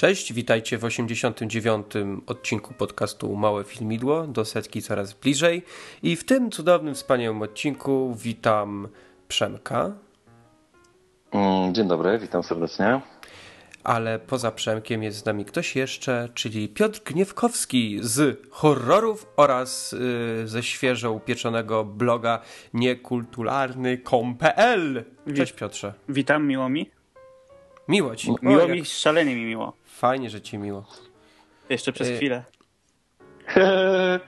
Cześć, witajcie w 89. odcinku podcastu Małe Filmidło, do setki coraz bliżej. I w tym cudownym, wspaniałym odcinku witam Przemka. Mm, dzień dobry, witam serdecznie. Ale poza Przemkiem jest z nami ktoś jeszcze, czyli Piotr Gniewkowski z horrorów oraz yy, ze świeżo upieczonego bloga niekulturalny.com.pl. Cześć Piotrze. Witam, miło mi. Miło ci. Miło O, mi, jak szalenie mi miło. Fajnie, że ci miło. Jeszcze przez Y- chwilę.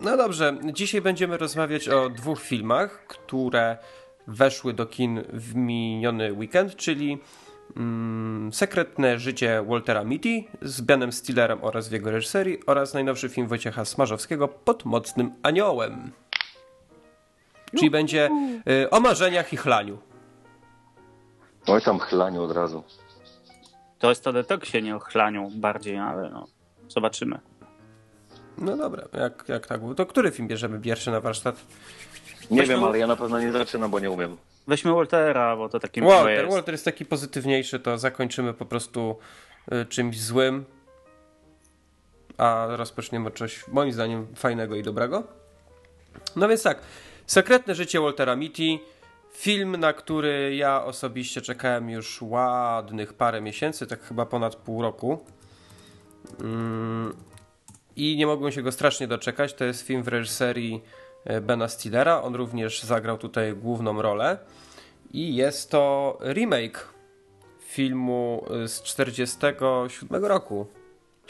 No dobrze, dzisiaj będziemy rozmawiać o dwóch filmach, które weszły do kin w miniony weekend, czyli mm, Sekretne życie Waltera Mitty z Benem Stillerem oraz w jego reżyserii oraz najnowszy film Wojciecha Smarzowskiego Pod mocnym aniołem. Czyli będzie y, o marzeniach i chlaniu. Oj tam chlaniu od razu. To jest o detoksie, nie o chlaniu bardziej, ale no, zobaczymy. No dobra, jak, jak tak było. To który film bierzemy pierwszy na warsztat? Nie Weźmy- wiem, ale ja na pewno nie zaczynam, bo nie umiem. Weźmy Waltera, bo to takie miłe Walter, jest. Walter jest taki pozytywniejszy, to zakończymy po prostu y, czymś złym, a rozpoczniemy od czegoś moim zdaniem fajnego i dobrego. No więc tak, Sekretne życie Waltera Mitty, film, na który ja osobiście czekałem już ładnych parę miesięcy, tak chyba ponad pół roku. Mm, I nie mogłem się go strasznie doczekać. To jest film w reżyserii e, Bena Stillera. On również zagrał tutaj główną rolę. I jest to remake filmu y, z 47 roku.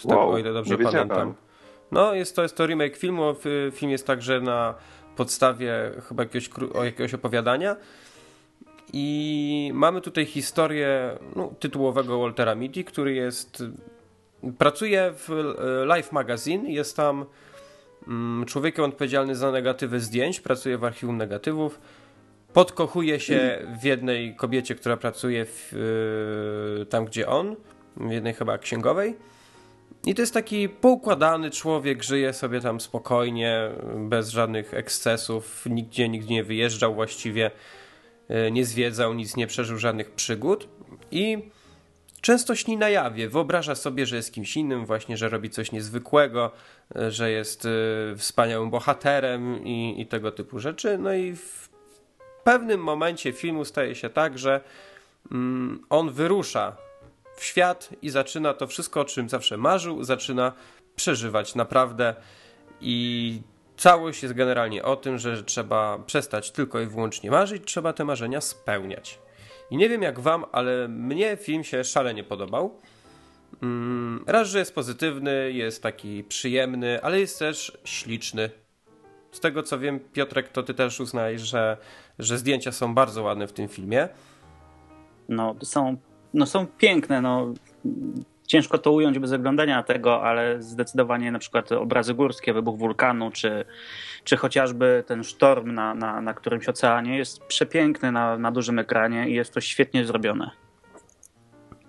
Wow, o ile dobrze pamiętam. No, jest to, jest to remake filmu. Film jest także na podstawie chyba jakiegoś, jakiegoś opowiadania. I mamy tutaj historię no, tytułowego Waltera Mitty, który jest. Pracuje w e, Life Magazine, jest tam mm, człowiekiem odpowiedzialny za negatywy zdjęć, pracuje w archiwum negatywów. Podkochuje się w jednej kobiecie, która pracuje w, e, tam, gdzie on, w jednej chyba księgowej. I to jest taki poukładany człowiek, żyje sobie tam spokojnie, bez żadnych ekscesów, nigdzie, nigdzie nie wyjeżdżał właściwie, e, nie zwiedzał, nic nie przeżył, żadnych przygód. I często śni na jawie, wyobraża sobie, że jest kimś innym, właśnie, że robi coś niezwykłego, e, że jest e, wspaniałym bohaterem i, i tego typu rzeczy. No i w pewnym momencie filmu staje się tak, że mm, on wyrusza w świat i zaczyna to wszystko, o czym zawsze marzył, zaczyna przeżywać naprawdę i całość jest generalnie o tym, że trzeba przestać tylko i wyłącznie marzyć, trzeba te marzenia spełniać. I nie wiem jak wam, ale mnie film się szalenie podobał. Mm, Raz, że jest pozytywny, jest taki przyjemny, ale jest też śliczny. Z tego co wiem, Piotrek, to ty też uznajesz, że, że zdjęcia są bardzo ładne w tym filmie. No, są, no, są piękne, no. Ciężko to ująć bez oglądania tego, ale zdecydowanie na przykład obrazy górskie, wybuch wulkanu, czy, czy chociażby ten sztorm na, na, na którymś oceanie jest przepiękny na, na dużym ekranie i jest to świetnie zrobione.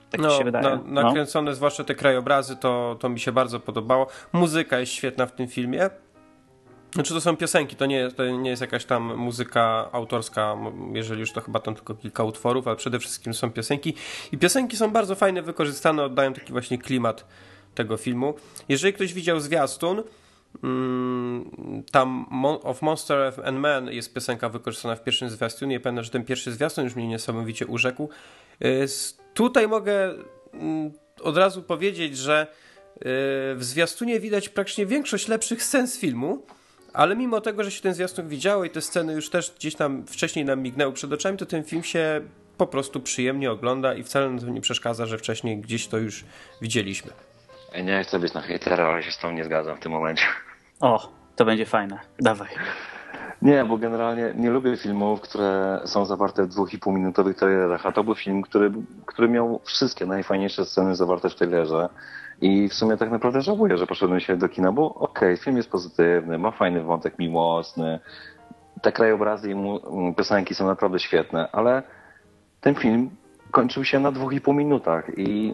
Tak mi się wydaje. Na, no. nakręcone, zwłaszcza te krajobrazy, to, to mi się bardzo podobało. Muzyka jest świetna w tym filmie. Znaczy to są piosenki, to nie, to nie jest jakaś tam muzyka autorska, jeżeli już to chyba tam tylko kilka utworów, ale przede wszystkim są piosenki. I piosenki są bardzo fajne, wykorzystane, oddają taki właśnie klimat tego filmu. Jeżeli ktoś widział zwiastun, mm, tam of Monster and Man jest piosenka wykorzystana w pierwszym zwiastunie. Pamiętam, że ten pierwszy zwiastun już mnie niesamowicie urzekł. Y, s- Tutaj mogę mm, od razu powiedzieć, że y, w zwiastunie widać praktycznie większość lepszych scen z filmu, ale mimo tego, że się ten zwiastun widziało i te sceny już też gdzieś tam wcześniej nam mignęły przed oczami, to ten film się po prostu przyjemnie ogląda i wcale nam to nie przeszkadza, że wcześniej gdzieś to już widzieliśmy. Nie chcę być na hejtera, ale się z tą nie zgadzam w tym momencie. O, to będzie fajne. Dawaj. Nie, bo generalnie nie lubię filmów, które są zawarte w dwóch i pół minutowych trailerach, a to był film, który, który miał wszystkie najfajniejsze sceny zawarte w trailerze i w sumie tak naprawdę żałuję, że poszedłem się do kina, bo okej, okay, film jest pozytywny, ma fajny wątek miłosny, te krajobrazy i mu, piosenki są naprawdę świetne, ale ten film kończył się na dwóch i pół minutach i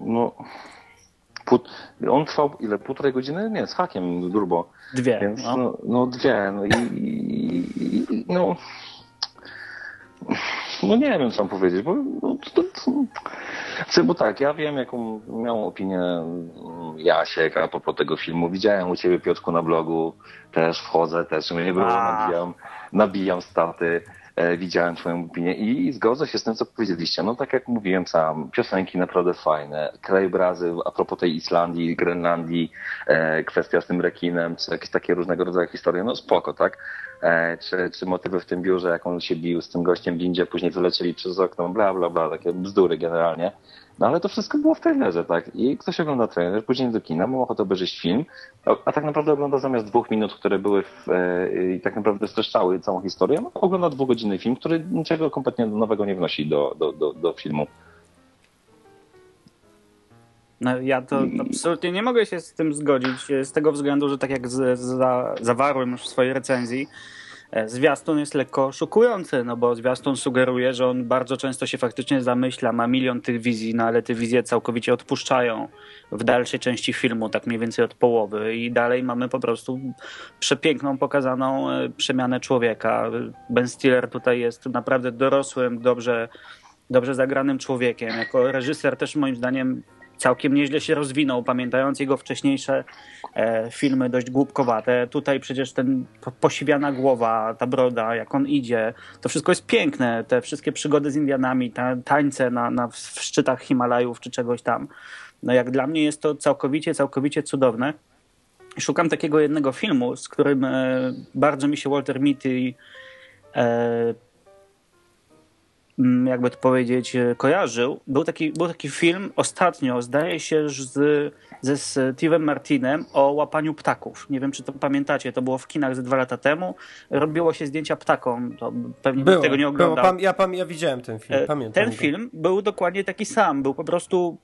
no Pół, on trwał ile? Półtorej godziny? Nie, z hakiem durbo. Dwie. Więc, no. no, no dwie. No i, i, i, no. No nie wiem, co mam powiedzieć, bo, no, to, to, bo tak, ja wiem, jaką miał opinię Jasiek a propos tego filmu. Widziałem u ciebie, Piotrku, na blogu, też wchodzę, też mnie było, nabijam, nabijam staty. E, widziałem twoją opinię i zgodzę się z tym, co powiedzieliście. No tak jak mówiłem sam, piosenki naprawdę fajne, krajobrazy a propos tej Islandii, Grenlandii, e, kwestia z tym rekinem, czy jakieś takie różnego rodzaju historie, no spoko, tak? E, czy, czy motywy w tym biurze, jak on się bił z tym gościem w windzie, później wylecieli przez okno, bla, bla, bla, takie bzdury generalnie. No ale to wszystko było w trailerze, tak? I ktoś ogląda trailer, później do kina, ma ochotę obejrzeć film, a tak naprawdę ogląda zamiast dwóch minut, które były w, e, i tak naprawdę streszczały całą historię, no, ogląda dwugodzinny film, który niczego kompletnie nowego nie wnosi do, do, do, do filmu. No, ja to absolutnie nie mogę się z tym zgodzić, z tego względu, że tak jak z, za, zawarłem już w swojej recenzji, E, zwiastun jest lekko szokujący, no bo zwiastun sugeruje, że on bardzo często się faktycznie zamyśla, ma milion tych wizji, no ale te wizje całkowicie odpuszczają w dalszej części filmu, tak mniej więcej od połowy i dalej mamy po prostu przepiękną, pokazaną e, przemianę człowieka. Ben Stiller tutaj jest naprawdę dorosłym, dobrze, dobrze zagranym człowiekiem. Jako reżyser też moim zdaniem całkiem nieźle się rozwinął, pamiętając jego wcześniejsze e, filmy dość głupkowate. Tutaj przecież ten posiwiana głowa, ta broda, jak on idzie, to wszystko jest piękne. Te wszystkie przygody z Indianami, ta, tańce na, na, w szczytach Himalajów czy czegoś tam. No jak dla mnie jest to całkowicie, całkowicie cudowne. Szukam takiego jednego filmu, z którym e, bardzo mi się Walter Mitty e, jakby to powiedzieć, e, kojarzył. Był taki, był taki film ostatnio, zdaje się, z, ze Steve'em Martinem o łapaniu ptaków. Nie wiem, czy to pamiętacie, to było w kinach ze dwa lata temu. Robiło się zdjęcia ptakom, to pewnie było, tego nie oglądał. Było, ja, ja widziałem ten film, e, pamiętam. Ten film był dokładnie taki sam, był po prostu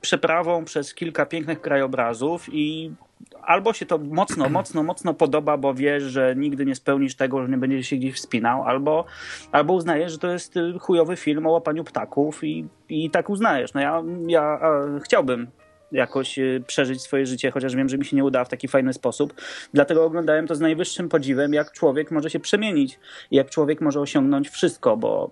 przeprawą przez kilka pięknych krajobrazów i albo się to mocno, mocno, mocno podoba, bo wiesz, że nigdy nie spełnisz tego, że nie będziesz się gdzieś wspinał, albo, albo uznajesz, że to jest chujowy film o łapaniu ptaków i, i tak uznajesz. No ja, ja chciałbym jakoś y, przeżyć swoje życie, chociaż wiem, że mi się nie uda w taki fajny sposób. Dlatego oglądałem to z najwyższym podziwem, jak człowiek może się przemienić, jak człowiek może osiągnąć wszystko, bo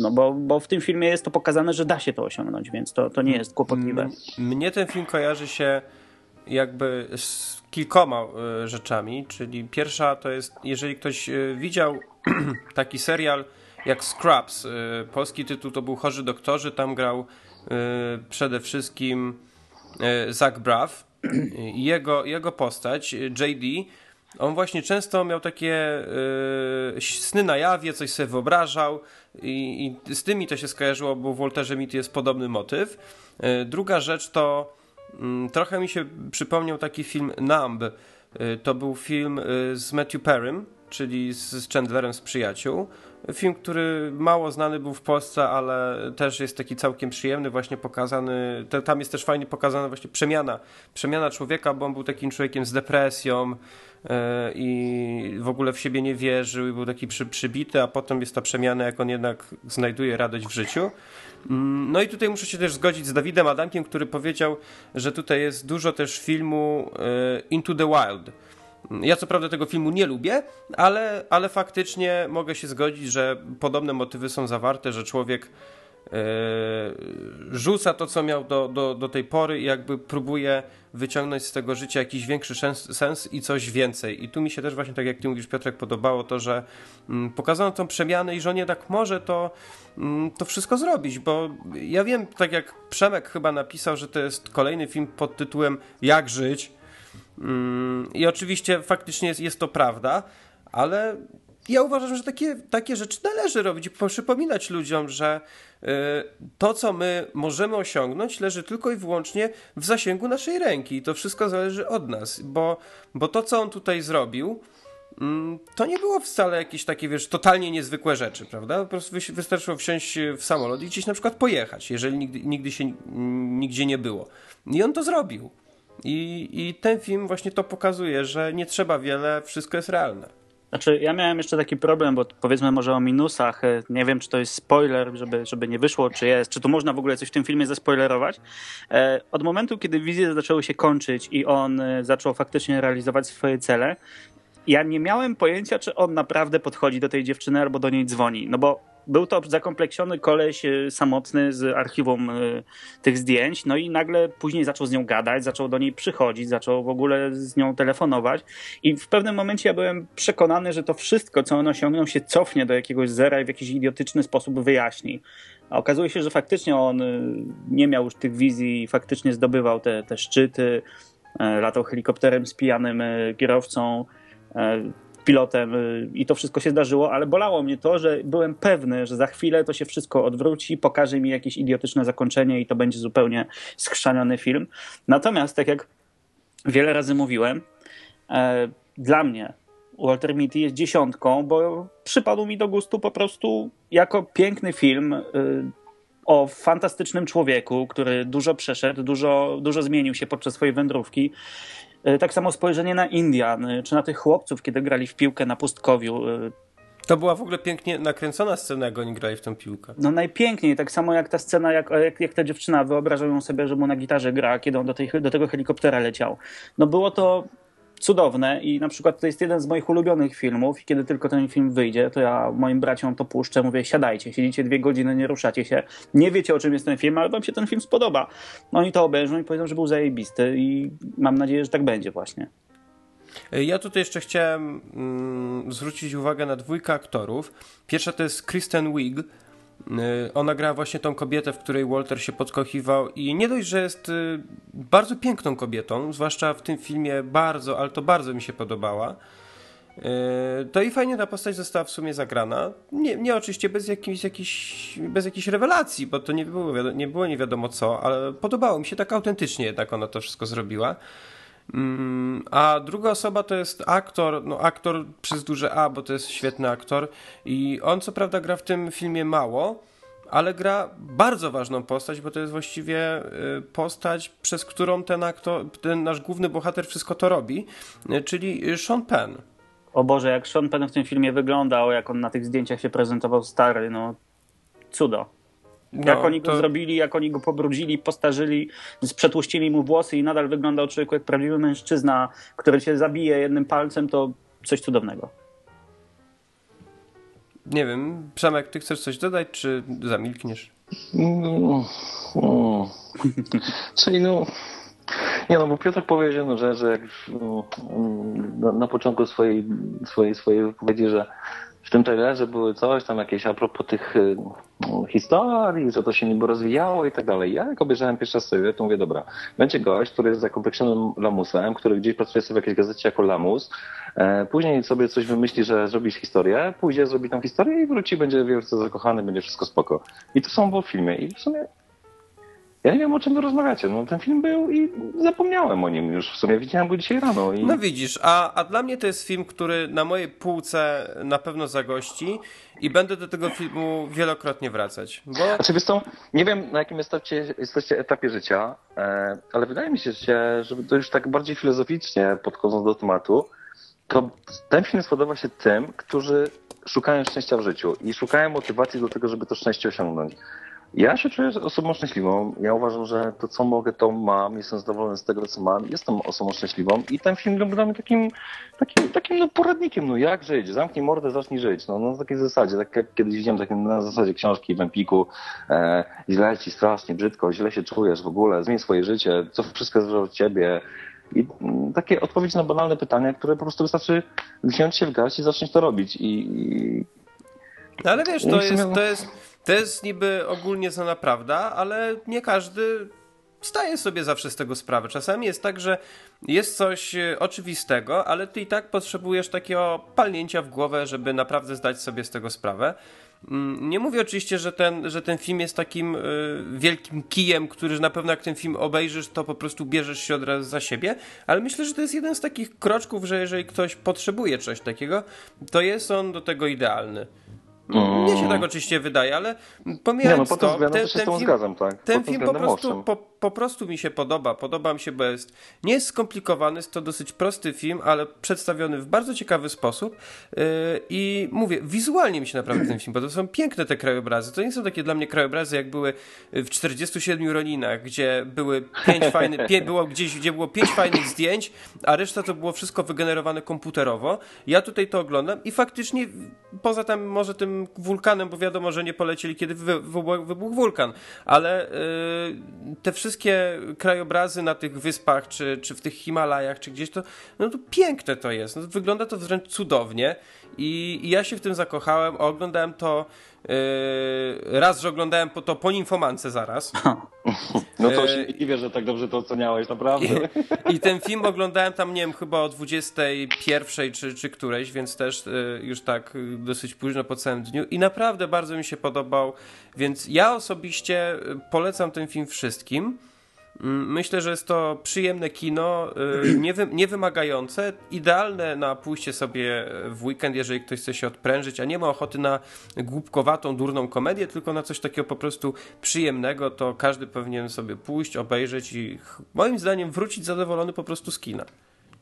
no bo, bo w tym filmie jest to pokazane, że da się to osiągnąć, więc to, to nie jest kłopotliwe. Mnie ten film kojarzy się jakby z kilkoma e, rzeczami, czyli pierwsza to jest, jeżeli ktoś e, widział taki serial jak Scrubs, e, polski tytuł to był Chorzy Doktorzy, tam grał przede wszystkim Zach Braff jego, jego postać, JD, on właśnie często miał takie sny na jawie, coś sobie wyobrażał i, i z tymi to się skojarzyło, bo w Wolterze Mitty jest podobny motyw. druga rzecz to trochę mi się przypomniał taki film Numb. Y, to był film y, z Matthew Perrym, czyli z Chandlerem z Przyjaciół. Film, który mało znany był w Polsce, ale też jest taki całkiem przyjemny, właśnie pokazany, tam jest też fajnie pokazana właśnie przemiana, przemiana człowieka, bo on był takim człowiekiem z depresją i w ogóle w siebie nie wierzył i był taki przy, przybity, a potem jest ta przemiana, jak on jednak znajduje radość w życiu. Mm, no i tutaj muszę się też zgodzić z Dawidem Adamkiem, który powiedział, że tutaj jest dużo też filmu e, Into the Wild. Ja co prawda tego filmu nie lubię, ale, ale faktycznie mogę się zgodzić, że podobne motywy są zawarte, że człowiek E, rzuca to, co miał do, do, do tej pory i jakby próbuje wyciągnąć z tego życia jakiś większy sens, i coś więcej. I tu mi się też właśnie, tak jak ty mówisz, Piotrek, podobało to, że mm, pokazano tą przemianę i że on jednak może to, mm, to wszystko zrobić, bo ja wiem, tak jak Przemek chyba napisał, że to jest kolejny film pod tytułem Jak żyć. Mm, I oczywiście faktycznie jest, jest to prawda, ale ja uważam, że takie, takie rzeczy należy robić przypominać ludziom, że y, to, co my możemy osiągnąć, leży tylko i wyłącznie w zasięgu naszej ręki. I to wszystko zależy od nas, bo, bo to, co on tutaj zrobił, mm, to nie było wcale jakieś takie, wiesz, totalnie niezwykłe rzeczy, prawda? Po prostu wystarczyło wsiąść w samolot i gdzieś na przykład pojechać, jeżeli nigdy, nigdy się nigdzie nie było. I on to zrobił. I, I ten film właśnie to pokazuje, że nie trzeba wiele, wszystko jest realne. Znaczy, ja miałem jeszcze taki problem, bo powiedzmy może o minusach. E, nie wiem, czy to jest spoiler, żeby, żeby nie wyszło, czy jest, czy tu można w ogóle coś w tym filmie zaspoilerować. E, od momentu, kiedy wizje zaczęły się kończyć i on e, zaczął faktycznie realizować swoje cele, ja nie miałem pojęcia, czy on naprawdę podchodzi do tej dziewczyny albo do niej dzwoni. No bo był to zakompleksiony koleś e, samotny z archiwum e, tych zdjęć, no i nagle później zaczął z nią gadać, zaczął do niej przychodzić, zaczął w ogóle z nią telefonować i w pewnym momencie ja byłem przekonany, że to wszystko, co on osiągnął, się cofnie do jakiegoś zera i w jakiś idiotyczny sposób wyjaśni. A okazuje się, że faktycznie on e, nie miał już tych wizji faktycznie zdobywał te, te szczyty, latał helikopterem z pijanym kierowcą, pilotem y, i to wszystko się zdarzyło, ale bolało mnie to, że byłem pewny, że za chwilę to się wszystko odwróci, pokaże mi jakieś idiotyczne zakończenie i to będzie zupełnie skrzaniony film. Natomiast, tak jak wiele razy mówiłem, e, dla mnie Walter Mitty jest dziesiątką, bo przypadł mi do gustu po prostu jako piękny film y, o fantastycznym człowieku, który dużo przeszedł, dużo, dużo zmienił się podczas swojej wędrówki E, tak samo spojrzenie na Indian, e, czy na tych chłopców, kiedy grali w piłkę na pustkowiu. E, to była w ogóle pięknie nakręcona scena, jak oni grali w tę piłkę. No najpiękniej, tak samo jak ta scena, jak, jak, jak ta dziewczyna, wyobrażają sobie, że mu na gitarze gra, kiedy on do, tej, do tego helikoptera leciał. No było to cudowne i na przykład to jest jeden z moich ulubionych filmów i kiedy tylko ten film wyjdzie, to ja moim braciom to puszczę, mówię siadajcie, siedzicie dwie godziny, nie ruszacie się, nie wiecie o czym jest ten film, ale wam się ten film spodoba. No oni to obejrzą i powiedzą, że był zajebisty i mam nadzieję, że tak będzie właśnie. Ja tutaj jeszcze chciałem mm, zwrócić uwagę na dwójkę aktorów. Pierwsza to jest Kristen Wiig, ona gra właśnie tą kobietę, w której Walter się podkochiwał i nie dość, że jest y, bardzo piękną kobietą, zwłaszcza w tym filmie bardzo, ale to bardzo mi się podobała. Y, to i fajnie ta postać została w sumie zagrana. Nie, nie oczywiście bez jakiejś, jakiejś, bez jakiejś rewelacji, bo to nie było, nie było nie wiadomo co, ale podobało mi się tak autentycznie jednak ona to wszystko zrobiła. Mm, a druga osoba to jest aktor, no aktor przez duże A, bo to jest świetny aktor i on co prawda gra w tym filmie mało, ale gra bardzo ważną postać, bo to jest właściwie y, postać, przez którą ten aktor, ten nasz główny bohater wszystko to robi, y, czyli Sean Penn. O Boże, jak Sean Penn w tym filmie wyglądał, jak on na tych zdjęciach się prezentował stary, no cudo. No, jak oni go to... zrobili, jak oni go pobrudzili, postarzyli, przetłuścili mu włosy i nadal wyglądał człowiek jak prawdziwy mężczyzna, który się zabije jednym palcem, to coś cudownego. Nie wiem, Przemek, ty chcesz coś dodać, czy zamilkniesz? No, no. Czyli no... Nie no, bo Piotr powiedział, no, że, że jak no, na, na początku swojej, swojej, swojej wypowiedzi, że w tym trailerze były coś tam jakieś a propos tych y, historii, że to się niby rozwijało i tak dalej. Ja jak obejrzałem pierwszy raz sobie, to mówię, dobra, będzie gość, który jest zakompleksionym lamusem, który gdzieś pracuje sobie w jakiejś gazecie jako lamus, e, później sobie coś wymyśli, że zrobisz historię, pójdzie, zrobi tam historię i wróci, będzie wielce zakochany, będzie wszystko spoko. I to są było filmy i w sumie ja nie wiem, o czym wy rozmawiacie. No, ten film był i zapomniałem o nim już. W sumie widziałem go dzisiaj rano. I... No widzisz, a, a dla mnie to jest film, który na mojej półce na pewno zagości i będę do tego filmu wielokrotnie wracać. Bo... Znaczy, wiesz co, nie wiem na jakim jesteście, jesteście etapie życia, e, ale wydaje mi się, że to już tak bardziej filozoficznie podchodząc do tematu, to ten film spodoba się tym, którzy szukają szczęścia w życiu i szukają motywacji do tego, żeby to szczęście osiągnąć. Ja się czuję osobą szczęśliwą. Ja uważam, że to, co mogę, to mam. Jestem zadowolony z tego, co mam. Jestem osobą szczęśliwą i ten film był dla mnie takim, takim, takim no, poradnikiem. No jak żyć? Zamknij mordę, zacznij żyć. No, no na takiej zasadzie. Tak jak kiedyś widziałem tak na zasadzie książki w Empiku. E, źle ci, strasznie, brzydko, źle się czujesz w ogóle. Zmień swoje życie. Co wszystko zależy od ciebie. I mm, takie odpowiedzi na banalne pytania, które po prostu wystarczy wziąć się w garść i zacząć to robić. I, i... No ale wiesz, to jest, to jest to jest niby ogólnie znana prawda, ale nie każdy zdaję sobie zawsze z tego sprawę. Czasami jest tak, że jest coś e, oczywistego, ale ty i tak potrzebujesz takiego palnięcia w głowę, żeby naprawdę zdać sobie z tego sprawę. Mm, nie mówię oczywiście, że ten, że ten film jest takim y, wielkim kijem, który na pewno jak ten film obejrzysz, to po prostu bierzesz się od razu za siebie, ale myślę, że to jest jeden z takich kroczków, że jeżeli ktoś potrzebuje czegoś takiego, to jest on do tego idealny. Mm. Mnie się tak oczywiście wydaje, ale pomijając nie, no, to, ten, ten film, zgadzam, tak. ten film po prostu, po, po, prostu mi się podoba. Podoba mi się, bo jest, nie jest skomplikowany, jest to dosyć prosty film, ale przedstawiony w bardzo ciekawy sposób yy, i mówię, wizualnie mi się naprawdę ten film podoba. To są piękne te krajobrazy. To nie są takie dla mnie krajobrazy, jak były w 47 Roninach, gdzie były pięć fajnych, pie, było gdzieś, gdzie było pięć fajnych zdjęć, a reszta to było wszystko wygenerowane komputerowo. Ja tutaj to oglądam i faktycznie poza tym może tym wulkanem, bo wiadomo, że nie polecieli, kiedy wybuchł wulkan, ale yy, te wszystkie krajobrazy na tych wyspach, czy, czy w tych Himalajach, czy gdzieś, to, no to piękne to jest. No, wygląda to wręcz cudownie i, i ja się w tym zakochałem. Oglądałem to raz, że oglądałem to po Nimfomance zaraz. No to się nie że tak dobrze to oceniałeś, naprawdę. I, I, ten film oglądałem tam, nie wiem, chyba o 21 czy, czy którejś, więc też yy, już tak dosyć późno po całym dniu. I naprawdę bardzo mi się podobał, więc ja osobiście polecam ten film wszystkim. Myślę, że jest to przyjemne kino, y, niewy, niewymagające, idealne na pójście sobie w weekend, jeżeli ktoś chce się odprężyć, a nie ma ochoty na głupkowatą, durną komedię, tylko na coś takiego po prostu przyjemnego, to każdy powinien sobie pójść, obejrzeć i moim zdaniem wrócić zadowolony po prostu z kina.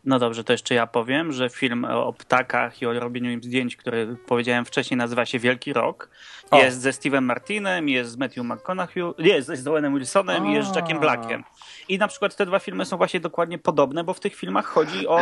No dobrze, to jeszcze ja powiem, że film o ptakach i o robieniu im zdjęć, który powiedziałem wcześniej, nazywa się Wielki Rok. O. Jest ze Steve'em Martinem, jest z Matthew McConaughey, jest z Owenem Wilsonem i jest z Jackiem Blackiem. I na przykład te dwa filmy są właśnie dokładnie podobne, bo w tych filmach chodzi o,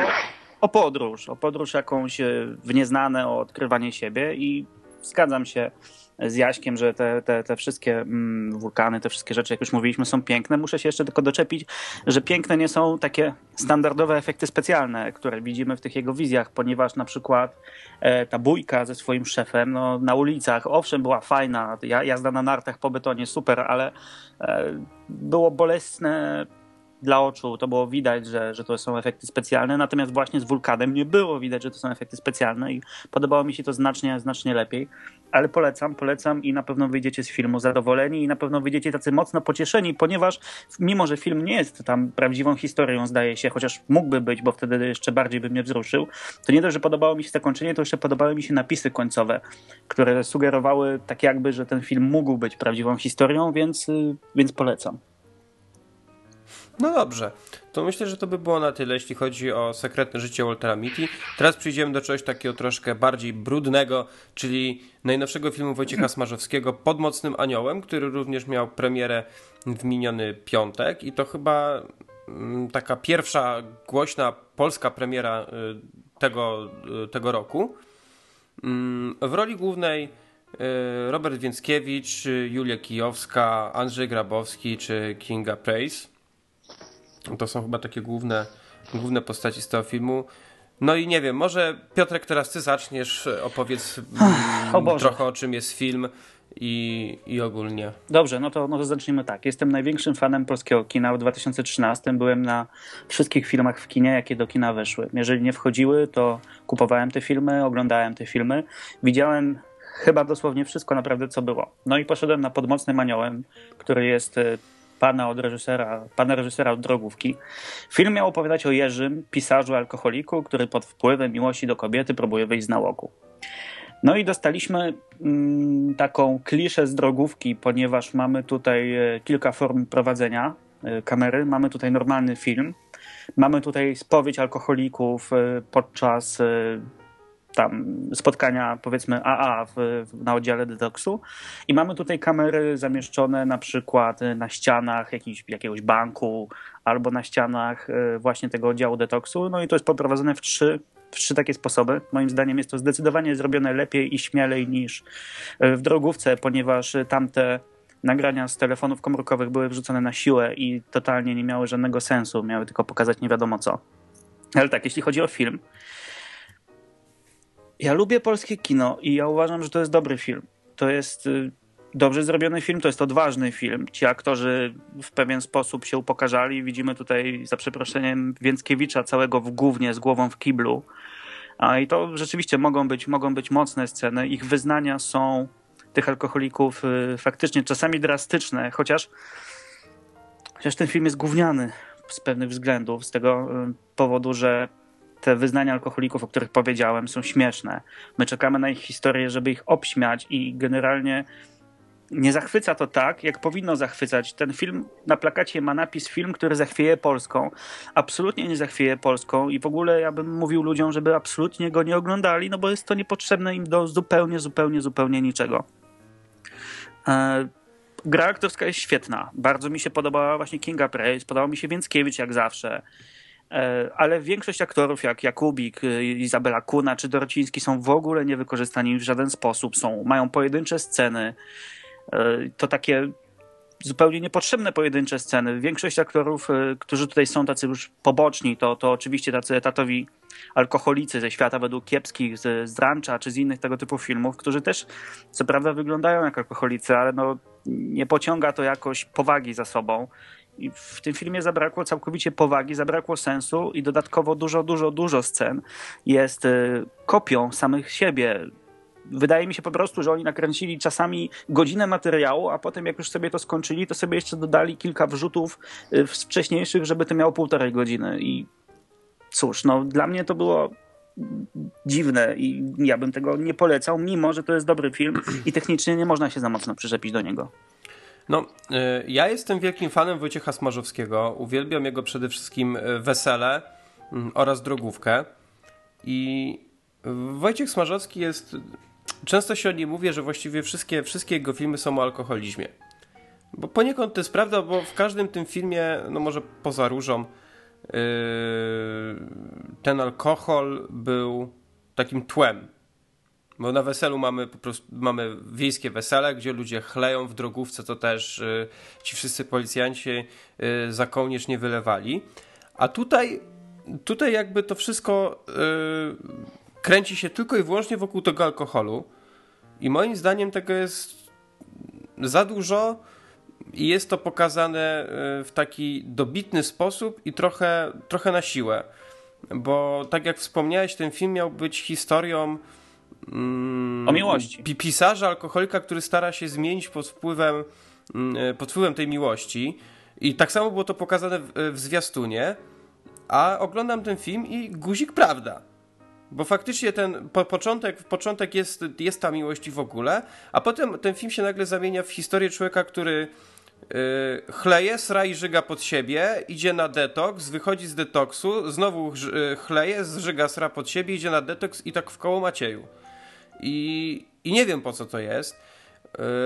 o podróż, o podróż jakąś e, w nieznane, o odkrywanie siebie i zgadzam się z Jaśkiem, że te, te, te wszystkie mm, wulkany, te wszystkie rzeczy, jak już mówiliśmy, są piękne. Muszę się jeszcze tylko doczepić, że piękne nie są takie standardowe efekty specjalne, które widzimy w tych jego wizjach, ponieważ na przykład e, ta bójka ze swoim szefem no, na ulicach, owszem, była fajna, jazda na nartach po betonie, super, ale e, było bolesne dla oczu to było widać, że, że to są efekty specjalne, natomiast właśnie z wulkanem nie było widać, że to są efekty specjalne i podobało mi się to znacznie, znacznie lepiej. Ale polecam, polecam i na pewno wyjdziecie z filmu zadowoleni i na pewno wyjdziecie tacy mocno pocieszeni, ponieważ mimo, że film nie jest tam prawdziwą historią, zdaje się, chociaż mógłby być, bo wtedy jeszcze bardziej by mnie wzruszył, to nie dość, że podobało mi się zakończenie, to jeszcze podobały mi się napisy końcowe, które sugerowały tak jakby, że ten film mógł być prawdziwą historią, więc, y, więc polecam. No dobrze, to myślę, że to by było na tyle, jeśli chodzi o sekretne życie Waltera Mitty. Teraz przejdziemy do czegoś takiego troszkę bardziej brudnego, czyli najnowszego filmu Wojciecha Smarzowskiego Pod Mocnym Aniołem, który również miał premierę w miniony piątek i to chyba mm, taka pierwsza głośna polska premiera y, tego, y, tego roku. Mm, w roli głównej y, Robert Więckiewicz, Julia Kijowska, Andrzej Grabowski czy Kinga Prace. To są chyba takie główne, główne postaci z tego filmu. No i nie wiem, może Piotrek teraz ty zaczniesz, opowiedz o trochę o czym jest film i, i ogólnie. Dobrze, no to, no to zacznijmy tak. Jestem największym fanem polskiego kina. W 2013 byłem na wszystkich filmach w kinie, jakie do kina weszły. Jeżeli nie wchodziły, to kupowałem te filmy, oglądałem te filmy. Widziałem chyba dosłownie wszystko naprawdę, co było. No i poszedłem na Podmocnym Aniołem, który jest y, pana od reżysera, pana reżysera od drogówki. Film miał opowiadać o Jerzym, pisarzu alkoholiku, który pod wpływem miłości do kobiety próbuje wyjść z nałogu. No i dostaliśmy mm, taką kliszę z drogówki, ponieważ mamy tutaj e, kilka form prowadzenia e, kamery. Mamy tutaj normalny film, mamy tutaj spowiedź alkoholików e, podczas tam spotkania powiedzmy AA w, na oddziale detoksu i mamy tutaj kamery zamieszczone na przykład na ścianach jakiś, jakiegoś banku albo na ścianach e, właśnie tego oddziału detoksu, no i to jest poprowadzone w trzy, w trzy takie sposoby. Moim zdaniem jest to zdecydowanie zrobione lepiej i śmielej niż e, w drogówce, ponieważ tamte nagrania z telefonów komórkowych były wrzucone na siłę i totalnie nie miały żadnego sensu, miały tylko pokazać nie wiadomo co. Ale tak, jeśli chodzi o film, ja lubię polskie kino i ja uważam, że to jest dobry film. To jest y, dobrze zrobiony film, to jest odważny film. Ci aktorzy w pewien sposób się upokarzali. Widzimy tutaj, za przeproszeniem, Więckiewicza całego w głównie, z głową w kiblu. A I to rzeczywiście mogą być, mogą być mocne sceny. Ich wyznania są tych alkoholików y, faktycznie czasami drastyczne, chociaż, chociaż ten film jest gówniany z pewnych względów, z tego y, powodu, że te wyznania alkoholików, o których powiedziałem, są śmieszne. My czekamy na ich historię, żeby ich obśmiać i generalnie nie zachwyca to tak, jak powinno zachwycać. Ten film na plakacie ma napis film, który zachwieje Polską. Absolutnie nie zachwieje Polską i w ogóle ja bym mówił ludziom, żeby absolutnie go nie oglądali, no bo jest to niepotrzebne im do zupełnie, zupełnie, zupełnie niczego. E, gra aktorska jest świetna. Bardzo mi się podobała właśnie Kinga Praise, podobał mi się Więckiewicz jak zawsze. E, ale większość aktorów jak Jakubik, e, Izabela Kuna czy Dorociński są w ogóle niewykorzystani w żaden sposób. Są, mają pojedyncze sceny. To takie zupełnie niepotrzebne pojedyncze sceny. Większość aktorów, którzy tutaj są tacy już poboczni, to, to oczywiście tacy etatowi alkoholicy ze świata według kiepskich, z, z Rancha czy z innych tego typu filmów, którzy też co prawda wyglądają jak alkoholicy, ale no, nie pociąga to jakoś powagi za sobą. I w tym filmie zabrakło całkowicie powagi, zabrakło sensu i dodatkowo dużo, dużo, dużo scen jest y, kopią samych siebie. Wydaje mi się po prostu, że oni nakręcili czasami godzinę materiału, a potem jak już sobie to skończyli, to sobie jeszcze dodali kilka wrzutów y, wcześniejszych, żeby to miało półtorej godziny. I cóż, no dla mnie to było dziwne i ja bym tego nie polecał, mimo że to jest dobry film i technicznie nie można się za mocno przyczepić do niego. No, y, ja jestem wielkim fanem Wojciecha Smarzowskiego. Uwielbiam jego przede wszystkim y, Wesele mm, oraz Drogówkę. I Wojciech Smarzowski jest... Często się o nim mówię, że właściwie wszystkie, wszystkie jego filmy są o alkoholizmie. Bo poniekąd to jest prawda, bo w każdym tym filmie, no może poza Różą, Yy, ten alkohol był takim tłem. Bo na weselu mamy po prostu mamy wiejskie wesele, gdzie ludzie chleją w drogówce, to też yy, ci wszyscy policjanci yy, za kołnierz nie wylewali. A tutaj, tutaj jakby to wszystko kręci się tylko i wyłącznie wokół tego alkoholu. I moim zdaniem tego jest za dużo i jest to pokazane e, w taki dobitny sposób i trochę, trochę na siłę. Bo tak jak wspomniałeś, ten film miał być historią mm, o miłości. Pisarza, alkoholika, który stara się zmienić pod wpływem, mm, e, pod wpływem tej miłości. I tak samo było to pokazane w, w zwiastunie. A oglądam ten film i guzik prawda. Bo faktycznie ten po, początek, początek jest, jest ta miłość w ogóle, a potem ten film się nagle zamienia w historię człowieka, który yy, chleje, sra i żyga pod siebie, idzie na detoks, wychodzi z detoksu, znowu yy, chleje, zżyga, sra pod siebie, idzie na detoks i tak w koło Macieju. I, I nie wiem po co to jest.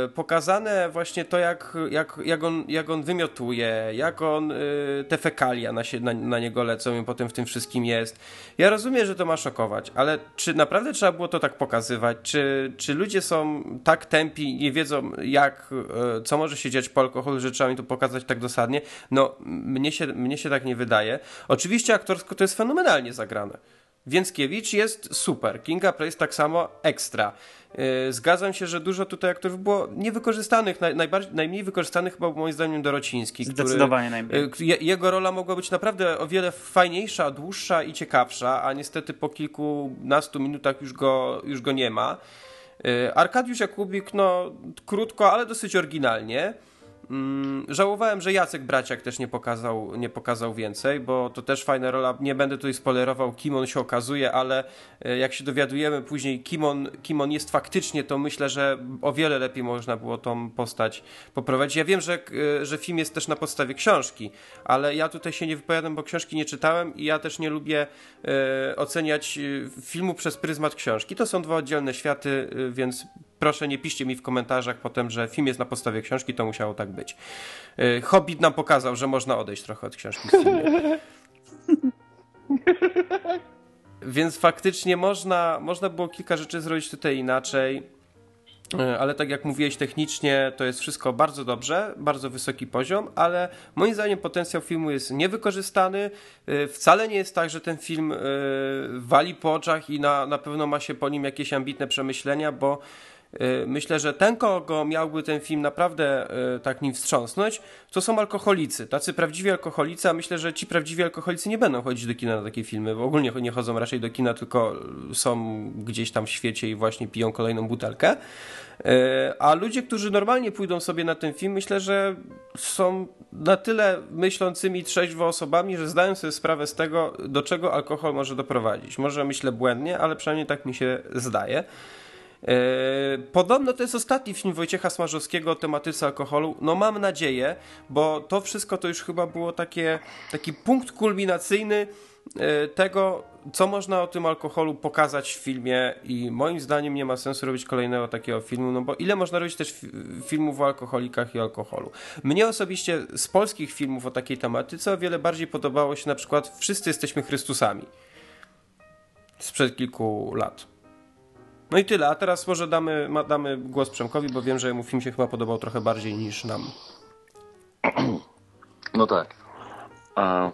Y, pokazane właśnie to, jak, jak, jak, on, jak on wymiotuje, jak on y, te fekalia na, się, na, na niego lecą i potem w tym wszystkim jest. Ja rozumiem, że to ma szokować, ale czy naprawdę trzeba było to tak pokazywać? Czy, czy ludzie są tak tępi nie wiedzą, jak, y, co może się dziać po alkoholu, że trzeba mi to pokazać tak dosadnie? No, mnie się, mnie się tak nie wydaje. Oczywiście aktorsko to jest fenomenalnie zagrane. Więckiewicz jest super, Kinga Price tak samo ekstra. Yy, zgadzam się, że dużo tutaj aktorów było niewykorzystanych, naj, najbardziej, najmniej wykorzystanych chyba moim zdaniem Dorociński. Zdecydowanie który, najmniej. Yy, jego rola mogła być naprawdę o wiele fajniejsza, dłuższa i ciekawsza, a niestety po kilkunastu minutach już go, już go nie ma. Yy, Arkadiusz Jakubik, no krótko, ale dosyć oryginalnie. Mm, żałowałem, że Jacek Braciak też nie pokazał, nie pokazał więcej, bo to też fajna rola. Nie będę tutaj spoilerował, kim on się okazuje, ale e, jak się dowiadujemy później, kim on, kim on jest faktycznie, to myślę, że o wiele lepiej można było tą postać poprowadzić. Ja wiem, że, e, że film jest też na podstawie książki, ale ja tutaj się nie wypowiadam, bo książki nie czytałem i ja też nie lubię e, oceniać filmu przez pryzmat książki. To są dwa oddzielne światy, więc proszę nie piszcie mi w komentarzach potem, że film jest na podstawie książki, to musiało tak być. Y, Hobbit nam pokazał, że można odejść trochę od książki filmie. Więc faktycznie można, można było kilka rzeczy zrobić tutaj inaczej. Y, ale tak jak mówiłeś, technicznie to jest wszystko bardzo dobrze, bardzo wysoki poziom, ale moim zdaniem potencjał filmu jest niewykorzystany. Y, wcale nie jest tak, że ten film wali po oczach i na, na pewno ma się po nim jakieś ambitne przemyślenia, bo myślę, że ten, kogo miałby ten film naprawdę y, tak nim wstrząsnąć, to są alkoholicy, tacy prawdziwi alkoholicy, a myślę, że ci prawdziwi alkoholicy nie będą chodzić do kina na takie filmy, bo ogólnie nie chodzą raczej do kina, tylko są gdzieś tam w świecie i właśnie piją kolejną butelkę. Y, a ludzie, którzy normalnie pójdą sobie na ten film, myślę, że są na tyle myślącymi trzeźwo osobami, że zdają sobie sprawę z tego, do czego alkohol może doprowadzić. Może myślę błędnie, ale przynajmniej tak mi się zdaje. E, podobno to jest ostatni film Wojciecha Smarzowskiego o tematyce alkoholu. No mam nadzieję, bo to wszystko to już chyba było takie, taki punkt kulminacyjny e, tego, co można o tym alkoholu pokazać w filmie i moim zdaniem nie ma sensu robić kolejnego takiego filmu, no bo ile można robić też filmów o alkoholikach i alkoholu. Mnie osobiście z polskich filmów o takiej tematyce o wiele bardziej podobało się na przykład Wszyscy jesteśmy Chrystusami sprzed kilku lat. No i tyle, a teraz może damy, damy głos Przemkowi, bo wiem, że mu film się chyba podobał trochę bardziej niż nam. No tak. A...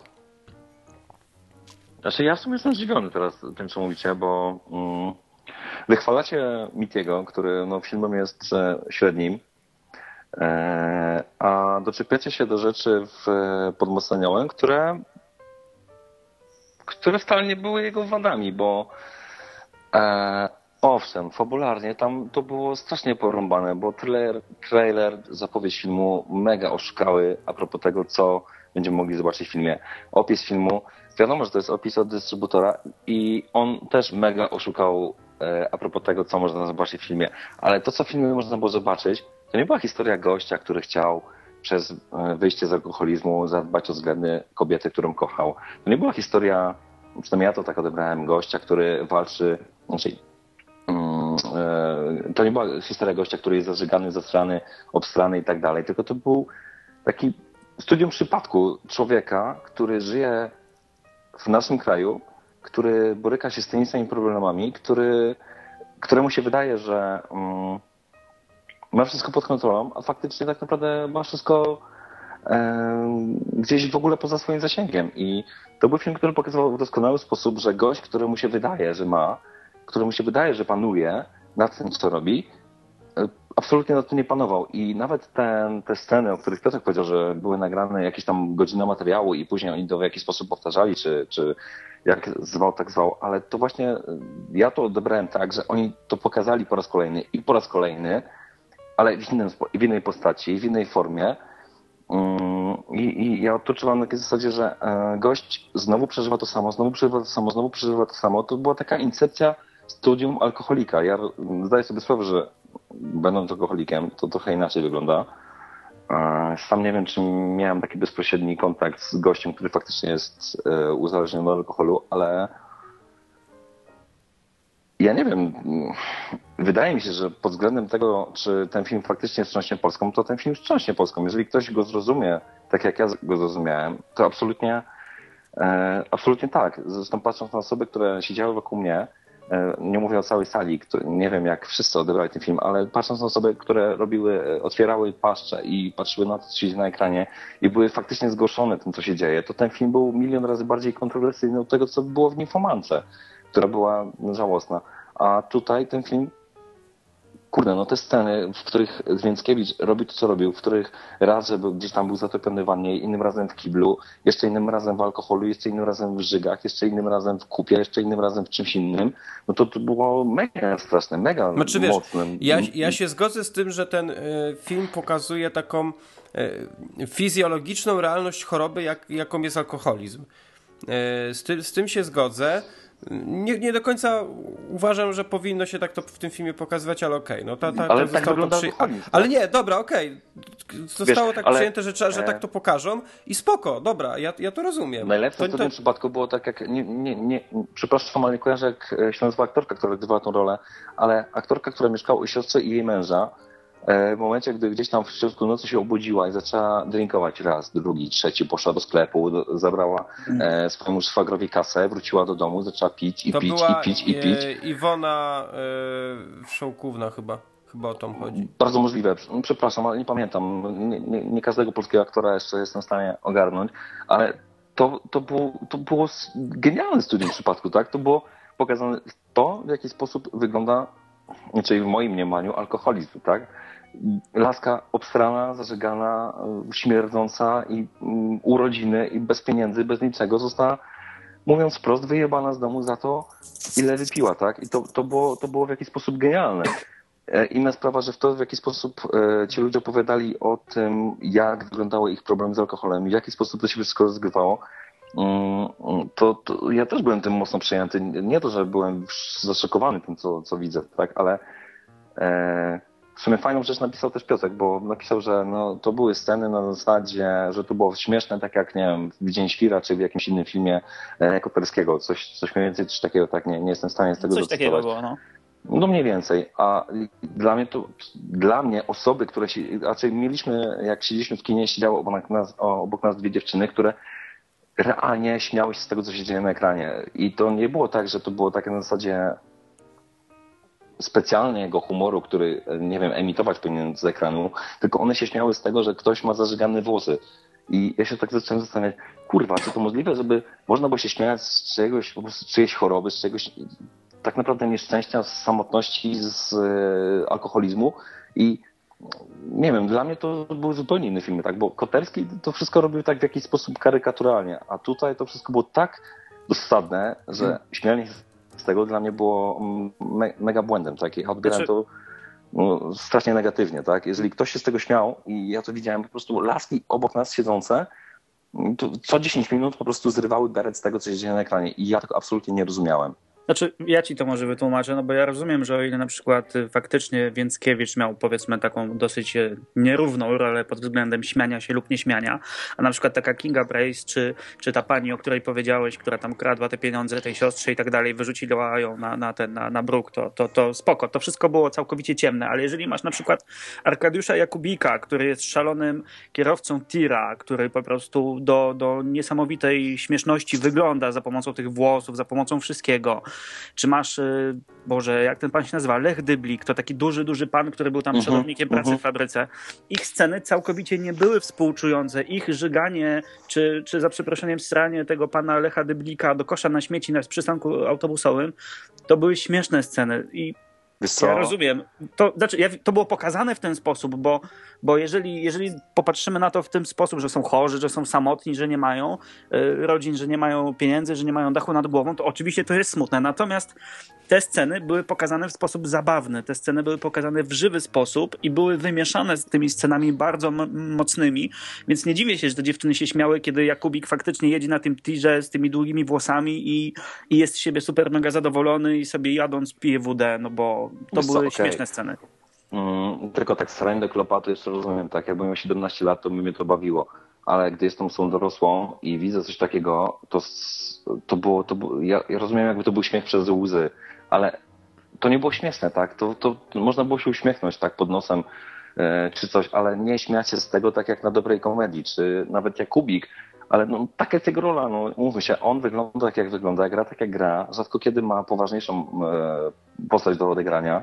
Znaczy ja w sumie jestem zdziwiony teraz tym, co mówicie, bo mm, wychwalacie Mitiego, który no, filmem jest e, średnim, e, a doczepiacie się do rzeczy w Podmocniałem, które które wcale nie były jego wadami, bo e, Owszem, fabularnie tam to było strasznie porąbane, bo trailer, trailer, zapowiedź filmu mega oszukały a propos tego, co będziemy mogli zobaczyć w filmie. Opis filmu, wiadomo, że to jest opis od dystrybutora i on też mega oszukał e, a propos tego, co można zobaczyć w filmie. Ale to, co w filmie można było zobaczyć, to nie była historia gościa, który chciał przez e, wyjście z alkoholizmu zadbać o względy kobiety, którą kochał. To nie była historia, przynajmniej ja to tak odebrałem, gościa, który walczy, znaczy to nie była historia gościa, który jest zażygany, zastrany, obstrany i tak dalej, tylko to był taki studium przypadku człowieka, który żyje w naszym kraju, który boryka się z tymi samymi problemami, który, któremu się wydaje, że um, ma wszystko pod kontrolą, a faktycznie tak naprawdę ma wszystko um, gdzieś w ogóle poza swoim zasięgiem. I to był film, który pokazywał w doskonały sposób, że gość, któremu się wydaje, że ma, któremu się wydaje, że panuje nad tym, co robi, e, absolutnie nad tym nie panował. I nawet ten, te sceny, o których Piotr powiedział, że były nagrane jakieś tam godziny materiału i później oni to w jakiś sposób powtarzali, czy, czy jak zwał, tak zwał, ale to właśnie e, ja to odebrałem tak, że oni to pokazali po raz kolejny i po raz kolejny, ale w, innym, w innej postaci, w innej formie. Mm, I, I, ja odczuwam na takiej zasadzie, że e, gość znowu przeżywa to samo, znowu przeżywa to samo, znowu przeżywa to samo. To była taka incepcja studium alkoholika. Ja zdaję sobie sprawę, że będąc alkoholikiem, to trochę inaczej wygląda. Sam nie wiem, czy miałem taki bezpośredni kontakt z gościem, który faktycznie jest e, uzależniony od alkoholu, ale ja nie wiem. Wydaje mi się, że pod względem tego, czy ten film faktycznie wstrząśnie Polską, to ten film wstrząśnie Polską. Jeżeli ktoś go zrozumie tak, jak ja go zrozumiałem, to absolutnie, e, absolutnie tak. Zresztą patrząc na osoby, które siedziały wokół mnie, E, nie mówię o całej sali, nie wiem jak wszyscy odebrali ten film, ale patrząc na osoby, które robiły, e, otwierały paszcze i patrzyły na to, co się dzieje na ekranie i były faktycznie zgłoszone tym, co się dzieje, to ten film był milion razy bardziej kontrowersyjny od tego, co było w Nifomance, która była żałosna. A tutaj ten film kurde, no te sceny, w których Więckiewicz robi to, co robił, w których raz, żeby gdzieś tam był zatopiony w wannie, innym razem w kiblu, jeszcze innym razem w alkoholu, jeszcze innym razem w żygach, jeszcze innym razem w kupie, jeszcze innym razem w czymś innym, no to, to było mega straszne, mega znaczy, wiesz, mocne. Ja, ja się zgodzę z tym, że ten y, film pokazuje taką y, fizjologiczną realność choroby, jak, jaką jest alkoholizm. Y, z, ty, z tym się zgodzę nie, nie do końca uważam, że powinno się tak to w tym filmie pokazywać, ale okej. Okay. No, ta, ta, ale tak wygląda przy... Tak? Ale nie, dobra, okej. Okay. Zostało Wiesz, tak ale... przyjęte, że, że tak to pokażą i spoko, dobra, ja, ja to rozumiem. Najlepsze to, w tym to... przypadku było tak jak, nie, nie, nie, przepraszam, ale nie kojarzę jak się nazywa aktorka, która odgrywała tą rolę, ale aktorka, która mieszkała u siostry i jej męża, E, w momencie, gdy gdzieś tam w środku nocy się obudziła i zaczęła drinkować raz, drugi, trzeci, poszła do sklepu, do, zabrała e, swojemu szwagrowi kasę, wróciła do domu, zaczęła pić i to pić była, i pić i pić. E, Iwona e, Szołkówna chyba. Chyba o to chodzi. Bardzo możliwe. Przepraszam, ale nie pamiętam. Nie, nie, nie, każdego polskiego aktora jeszcze jestem w stanie ogarnąć, ale to, to, było, to było genialne studium w przypadku, tak? To było pokazane to, w jaki sposób wygląda czyli w moim mniemaniu, alkoholizm, tak? Laska obstrana, zażegana, śmierdząca i um, urodziny i bez pieniędzy, bez niczego została, mówiąc wprost, wyjebana z domu za to, ile wypiła, tak? I to, to, było, to było w jakiś sposób genialne. E, inna sprawa, że w to, w jaki sposób e, ci ludzie opowiadali o tym, jak wyglądały ich problemy z alkoholem, w jaki sposób to się wszystko rozgrywało, mm, to, to, ja też byłem tym mocno przejęty. Nie to, że byłem zaszokowany tym, co, co widzę, tak, ale e, w sumie fajną rzecz napisał też Piotrek, bo napisał, że no, to były sceny na zasadzie, że to było śmieszne, tak jak, nie wiem, w Dzień Świra, czy w jakimś innym filmie e, Koperskiego, coś, coś mniej więcej, coś takiego, tak, nie, nie jestem w stanie z tego Coś takiego było, no. No mniej więcej, a dla mnie to, dla mnie osoby, które się, raczej mieliśmy, jak siedzieliśmy w kinie, siedziało obok nas, obok nas dwie dziewczyny, które realnie śmiały się z tego, co się dzieje na ekranie. I to nie było tak, że to było takie na zasadzie specjalnego humoru, który, nie wiem, emitować powinien z ekranu, tylko one się śmiały z tego, że ktoś ma zażygane włosy. I ja się tak zacząłem zastanawiać, kurwa, czy to możliwe, żeby można było się śmiać z czegoś, po prostu czyjejś choroby, z czegoś tak naprawdę nieszczęścia, z samotności, z e, alkoholizmu i nie wiem, dla mnie to były zupełnie inne filmy, tak, bo Koterski to wszystko robił tak w jakiś sposób karykaturalnie, a tutaj to wszystko było tak dosadne, że śmianie z tego dla mnie było me mega błędem, tak, ja odbierałem znaczy... to no, strasznie negatywnie, tak, jeżeli ktoś się z tego śmiał i ja to widziałem, po prostu laski obok nas siedzące, co 10 minut po prostu zrywały beret z tego, co się dzieje na ekranie. I ja tego absolutnie nie rozumiałem. Znaczy, ja ci to może wytłumaczę, no bo ja rozumiem, że o ile na przykład y, faktycznie Więckiewicz miał powiedzmy taką dosyć y, nierówną rolę pod względem śmiania się lub nieśmiania, a na przykład taka Kinga Brace, czy, czy ta pani, o której powiedziałeś, która tam kradła te pieniądze tej siostrze i tak dalej, wyrzuciła ją na, na ten, na, na bruk, to, to, to spoko, to wszystko było całkowicie ciemne, ale jeżeli masz na przykład Arkadiusza Jakubika, który jest szalonym kierowcą tira, który po prostu do, do niesamowitej śmieszności wygląda za pomocą tych włosów, za pomocą wszystkiego, czy masz, y, Boże, jak ten pan się nazywa? Lech Dyblik, to taki duży, duży pan, który był tam uh mhm, -huh, przodownikiem pracy mhm. w fabryce. Ich sceny całkowicie nie były współczujące. Ich żyganie, czy, czy za przeproszeniem stranie tego pana Lecha Dyblika do kosza na śmieci na przystanku autobusowym, to były śmieszne sceny i ja rozumiem. To, znaczy, ja, to było pokazane w ten sposób, bo, bo jeżeli, jeżeli popatrzymy na to w ten sposób, że są chorzy, że są samotni, że nie mają y, rodzin, że nie mają pieniędzy, że nie mają dachu nad głową, to oczywiście to jest smutne. Natomiast te sceny były pokazane w sposób zabawny, te sceny były pokazane w żywy sposób i były wymieszane z tymi scenami bardzo mocnymi, więc nie dziwię się, że te dziewczyny się śmiały, kiedy Jakubik faktycznie jedzie na tym tirze z tymi długimi włosami i, i jest z siebie super mega zadowolony i sobie jadąc pije wódę, no bo to Wiesz były okay. śmieszne sceny. Mm, tylko tak staranie do klopaty jeszcze rozumiem, tak, jakbym miał 17 lat, to by mnie to bawiło, ale gdy jestem osobą dorosłą i widzę coś takiego, to, to było, to było ja, ja rozumiem jakby to był śmiech przez łzy, ale to nie było śmieszne, tak? To, to, można było się uśmiechnąć tak pod nosem e, czy coś, ale nie śmiać się z tego tak jak na dobrej komedii, czy nawet jak Kubik, ale no, taka jest jego rola, no mówmy się, on wygląda tak jak wygląda, gra tak jak gra, rzadko kiedy ma poważniejszą e, postać do odegrania.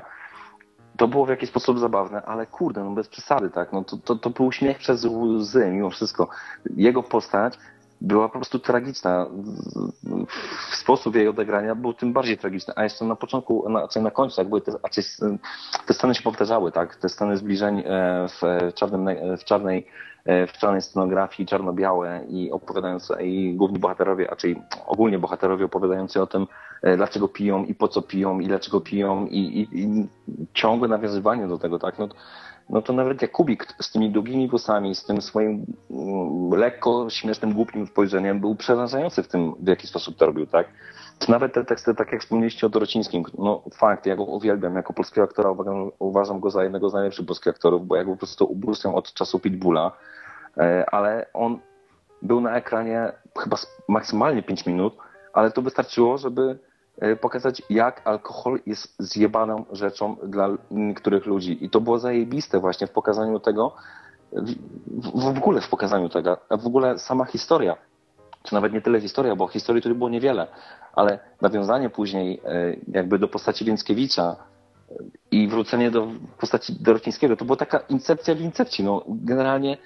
To było w jakiś sposób zabawne, ale kurde, no bez przesady, tak, no to, to, to był śmiech przez łzy mimo wszystko. Jego postać była po prostu tragiczna. Sposób jej odegrania był tym bardziej tragiczny. A jeszcze na początku, na, na końcu, jak były te, te sceny się powtarzały, tak? Te sceny zbliżeń e, w, czarnym, w czarnej e, w czarnej scenografii, czarno-białe i opowiadające, i główni bohaterowie, a czyli ogólnie bohaterowie opowiadający o tym, e, dlaczego piją i po co piją i dlaczego piją i, i, i ciągłe nawiązywanie do tego, tak? No, no to nawet jak Kubik z tymi długimi włosami, z tym swoim mm, lekko śmiesznym, głupim spojrzeniem był przerażający w tym, w jaki sposób to robił, tak? Nawet te teksty, tak jak wspomnieliście o Dorocińskim, no fakt, ja go uwielbiam, jako polskiego aktora uważam, uważam go za jednego z najlepszych polskich aktorów, bo ja go po prostu ubóstwiam od czasu Pitbulla, e, ale on był na ekranie chyba maksymalnie 5 minut, ale to wystarczyło, żeby pokazać, jak alkohol jest zjebaną rzeczą dla niektórych ludzi. I to było zajebiste właśnie w pokazaniu tego, w, ogóle w pokazaniu tego, w ogóle sama historia, czy nawet nie tyle historia, bo historii tu było niewiele, ale nawiązanie później e, jakby do postaci Więckiewicza e, i wrócenie do postaci Dorocińskiego, to była taka incepcja w incepcji. No, generalnie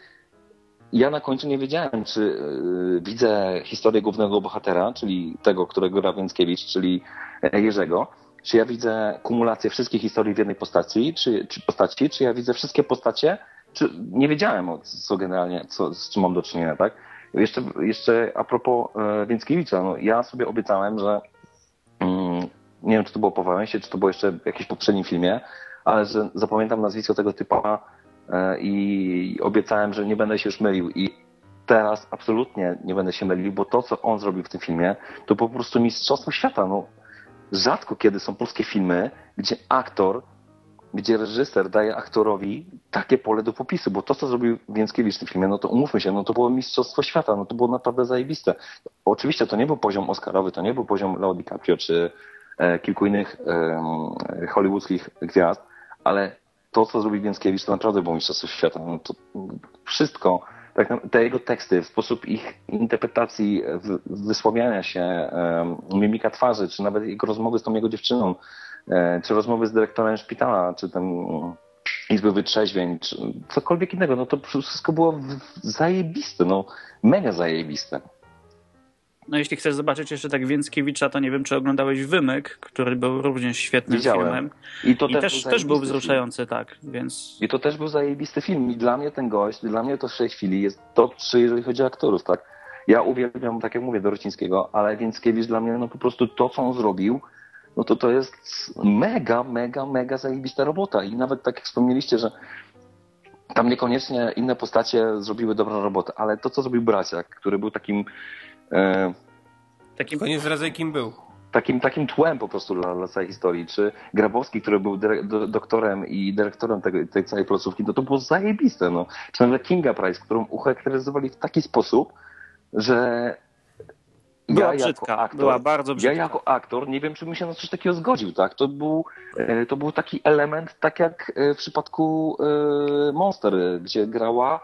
ja na końcu nie wiedziałem, czy y, widzę historię głównego bohatera, czyli tego, którego gra Więckiewicz, czyli Jerzego, czy ja widzę kumulację wszystkich historii w jednej postaci, czy, czy postaci, czy ja widzę wszystkie postacie, czy nie wiedziałem, co generalnie, co, z czym mam do czynienia, tak? Jeszcze, jeszcze a propos e, Więckiewicza, no, ja sobie obiecałem, że mm, nie wiem, czy to było po Wałęsie, czy to było jeszcze w jakimś poprzednim filmie, ale że zapamiętam nazwisko tego typa e, i obiecałem, że nie będę się już mylił i teraz absolutnie nie będę się mylił, bo to, co on zrobił w tym filmie, to po prostu mistrzostwo świata. No, rzadko kiedy są polskie filmy, gdzie aktor, gdzie reżyser daje aktorowi takie pole do popisu, bo to, co zrobił Więckiewicz w tym filmie, no to umówmy się, no to było mistrzostwo świata, no to było naprawdę zajebiste. Oczywiście to nie był poziom oscarowy, to nie był poziom Leo DiCaprio czy e, kilku innych e, hollywoodzkich gwiazd, ale to, co zrobił Więckiewicz, to naprawdę było mistrzostwo świata. No to wszystko, tak, te jego teksty, sposób ich interpretacji, wysławiania się, mimika twarzy, czy nawet jego rozmowy z tą jego dziewczyną, e, czy rozmowy z dyrektorem szpitala, czy tam Izby Wytrzeźwień, czy cokolwiek innego, no to wszystko było zajebiste, no mega zajebiste. No jeśli chcesz zobaczyć jeszcze tak Więckiewicza, to nie wiem, czy oglądałeś Wymyk, który był również świetnym Widziałem. filmem. I to I też, też, był też był wzruszający, film. tak, więc... I to też był zajebisty film. I dla mnie ten gość, dla mnie to w tej chwili jest top 3, jeżeli chodzi o aktorów, tak? Ja uwielbiam, tak jak mówię, Dorocińskiego, ale Więckiewicz dla mnie, no po prostu to, co on zrobił, no to to jest mega, mega, mega zajebista robota. I nawet tak jak wspomnieliście, że tam niekoniecznie inne postacie zrobiły dobrą robotę, ale to, co zrobił Braciak, który był takim e, Takim... Tylko nie zdradzaj, kim był. takim, takim tłem po prostu dla, dla całej historii, czy Grabowski, który był dyre, do, doktorem i dyrektorem tego, tej całej placówki, no to było zajebiste, no. Czy nawet Kinga Price, którą ucharakteryzowali w taki sposób, że Była ja brzydka, jako aktor, była bardzo brzydka. Ja jako aktor nie wiem, czy bym się na coś takiego zgodził, tak? To był, e, to był taki element, tak jak e, w przypadku e, Monster, gdzie grała,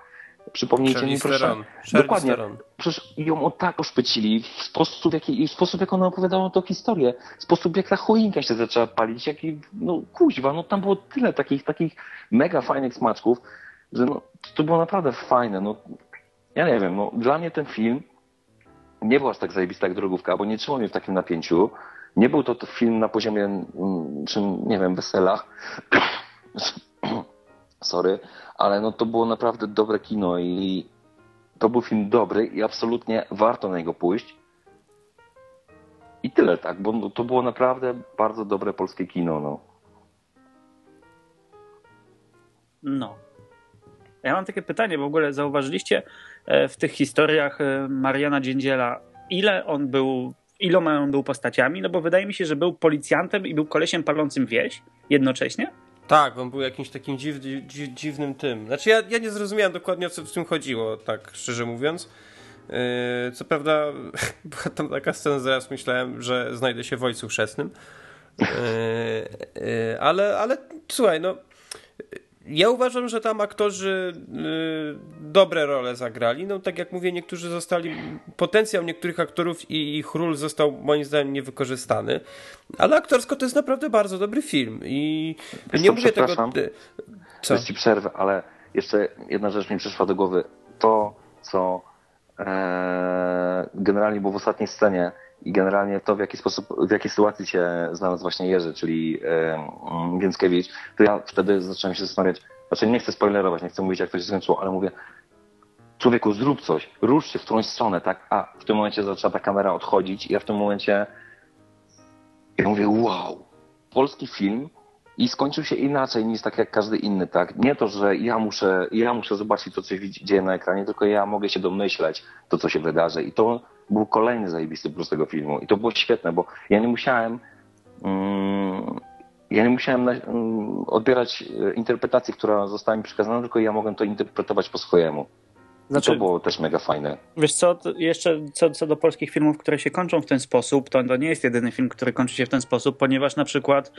przypomnijcie mi Charlize proszę. Charlize Dokładnie. Theron. Przecież ją tak oszpecili w sposób, w jaki, w sposób, jak ona opowiadała tą historię, w sposób, jak ta choinka się zaczęła palić, jaki, no kuźwa, no tam było tyle takich, takich mega fajnych smaczków, że no, to było naprawdę fajne, no, ja nie wiem, no, dla mnie ten film nie był aż tak zajebisty jak Drogówka, bo nie trzymał mnie w takim napięciu, nie był to film na poziomie, mm, czym, nie wiem, weselach, sorry, ale no to było naprawdę dobre kino i to był film dobry i absolutnie warto na niego pójść. I tyle, tak, bo no, to było naprawdę bardzo dobre polskie kino, no. No. Ja mam takie pytanie, w ogóle zauważyliście e, w tych historiach e, Mariana Dziędziela, ile on był, iloma on był postaciami? No bo wydaje mi się, że był policjantem i był kolesiem palącym wieś jednocześnie. Tak, on był jakimś takim dziw, dziw, dziwnym tym. Znaczy ja, ja nie zrozumiałem dokładnie o co w tym chodziło, tak szczerze mówiąc. Yy, co prawda była tam taka scena, zaraz myślałem, że znajdę się w Ojcu Chrzestnym. Yy, yy, ale, ale słuchaj, no ja uważam, że tam aktorzy y, dobre role zagrali. No tak jak mówię, niektórzy zostali. Potencjał niektórych aktorów i ich ról został moim zdaniem niewykorzystany. Ale aktorsko to jest naprawdę bardzo dobry film. I Wiesz nie co, mówię tego. Co? Ci przerwę, ale jeszcze jedna rzecz mi przyszła do głowy. To, co e, generalnie było w ostatniej scenie i generalnie to, w jaki sposób, w jakiej sytuacji się znalazł właśnie Jerzy, czyli mm, Więckiewicz, to ja wtedy zacząłem się zastanawiać, znaczy nie chcę spoilerować, nie chcę mówić, jak to się skończyło, ale mówię, człowieku, zrób coś, rusz się w którąś stronę, tak? A w tym momencie zaczęła ta kamera odchodzić i ja w tym momencie ja mówię, wow, polski film i skończył się inaczej niż tak jak każdy inny, tak? Nie to, że ja muszę, ja muszę zobaczyć to, co się dzieje na ekranie, tylko ja mogę się domyśleć to, co się wydarzy. I to był kolejny zajebisty plus tego filmu. I to było świetne, bo ja nie musiałem mm, ja nie musiałem mm, odbierać e, interpretacji, która została mi przekazana, tylko ja mogłem to interpretować po swojemu. I Znaczy, to było też mega fajne. Wiesz co, jeszcze co, co do polskich filmów, które się kończą w ten sposób, to, to nie jest jedyny film, który kończy się w ten sposób, ponieważ na przykład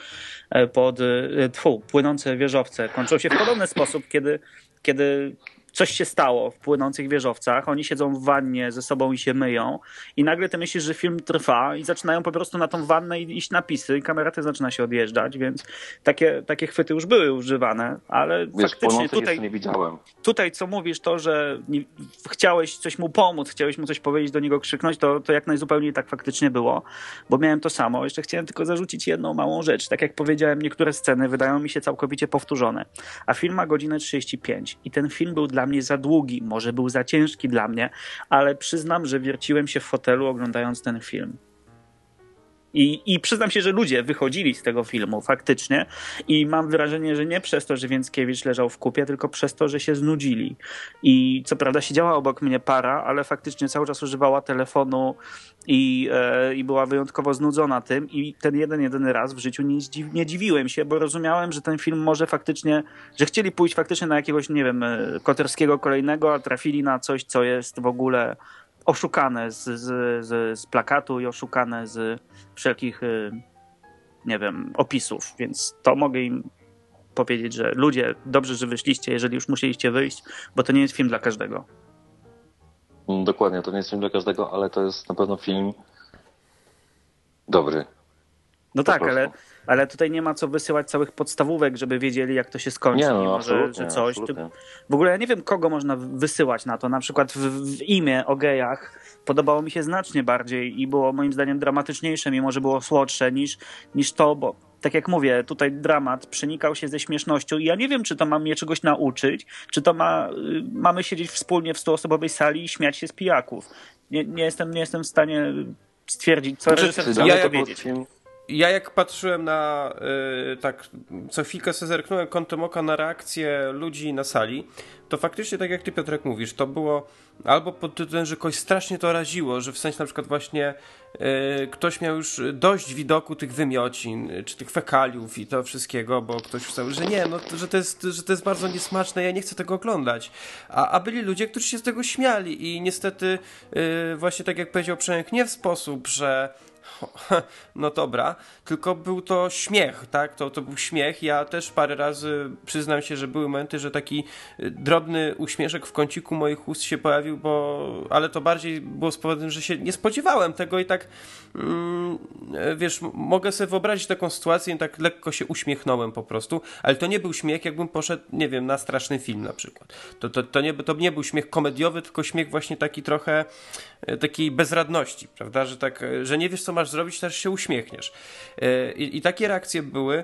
e, pod e, tfu, płynące wieżowce kończą się w podobny sposób, kiedy, kiedy coś się stało w płynących wieżowcach, oni siedzą w wannie ze sobą i się myją i nagle ty myślisz, że film trwa i zaczynają po prostu na tą wannę iść napisy i kamera też zaczyna się odjeżdżać, więc takie, takie chwyty już były używane, ale Wiesz, faktycznie tutaj, nie widziałem. tutaj co mówisz, to, że nie, chciałeś coś mu pomóc, chciałeś mu coś powiedzieć, do niego krzyknąć, to, to jak najzupełniej tak faktycznie było, bo miałem to samo. Jeszcze chciałem tylko zarzucić jedną małą rzecz. Tak jak powiedziałem, niektóre sceny wydają mi się całkowicie powtórzone, a film ma godzinę 35 i ten film był dla mnie za długi, może był za ciężki dla mnie, ale przyznam, że wierciłem się w fotelu oglądając ten film. I, I przyznam się, że ludzie wychodzili z tego filmu faktycznie i mam wrażenie, że nie przez to, że Więckiewicz leżał w kupie, tylko przez to, że się znudzili. I co prawda siedziała obok mnie para, ale faktycznie cały czas używała telefonu i, e, i była wyjątkowo znudzona tym i ten jeden, jedyny raz w życiu nie, zdziw, nie dziwiłem się, bo rozumiałem, że ten film może faktycznie, że chcieli pójść faktycznie na jakiegoś, nie wiem, e, Koterskiego kolejnego, a trafili na coś, co jest w ogóle oszukane z, z, z, z plakatu i oszukane z wszelkich, y, nie wiem, opisów, więc to mogę im powiedzieć, że ludzie, dobrze, że wyszliście, jeżeli już musieliście wyjść, bo to nie jest film dla każdego. Mm, dokładnie, to nie jest film dla każdego, ale to jest na pewno film dobry. No po tak, ale ale tutaj nie ma co wysyłać całych podstawówek, żeby wiedzieli, jak to się skończy. Nie, no, że, że coś. W ogóle ja nie wiem, kogo można wysyłać na to. Na przykład w, w imię o gejach podobało mi się znacznie bardziej i było moim zdaniem dramatyczniejsze, mimo że było słodsze niż, niż to, bo tak jak mówię, tutaj dramat przenikał się ze śmiesznością i ja nie wiem, czy to ma mnie czegoś nauczyć, czy to ma, y, mamy siedzieć wspólnie w stuosobowej sali i śmiać się z pijaków. Nie, nie, jestem, nie jestem w stanie stwierdzić, co reżyser chce ja powiedzieć. Film, ja jak patrzyłem na, yy, tak, co chwilkę sobie zerknąłem kątem oka na reakcję ludzi na sali, to faktycznie tak jak ty Piotrek mówisz, to było albo pod tytułem, że kogoś strasznie to raziło, że w sensie na przykład właśnie yy, ktoś miał już dość widoku tych wymiocin, czy tych fekaliów i to wszystkiego, bo ktoś wstał, że nie, no, że to jest, że to jest bardzo niesmaczne, ja nie chcę tego oglądać. A, a byli ludzie, którzy się z tego śmiali i niestety yy, właśnie tak jak powiedział Przemek, nie w sposób, że no dobra, tylko był to śmiech, tak? To, to był śmiech. Ja też parę razy przyznam się, że były momenty, że taki y, drobny uśmieszek w kąciku moich ust się pojawił, bo ale to bardziej było powodem, że się nie spodziewałem tego i tak mm, wiesz, mogę sobie wyobrazić taką sytuację i tak lekko się uśmiechnąłem po prostu, ale to nie był śmiech, jakbym poszedł, nie wiem, na straszny film na przykład. To, to, to, nie, to nie był śmiech komediowy, tylko śmiech właśnie taki trochę e, takiej bezradności, prawda? Że tak, że nie wiesz co masz zrobić, też się uśmiechniesz. E, I, i takie reakcje były.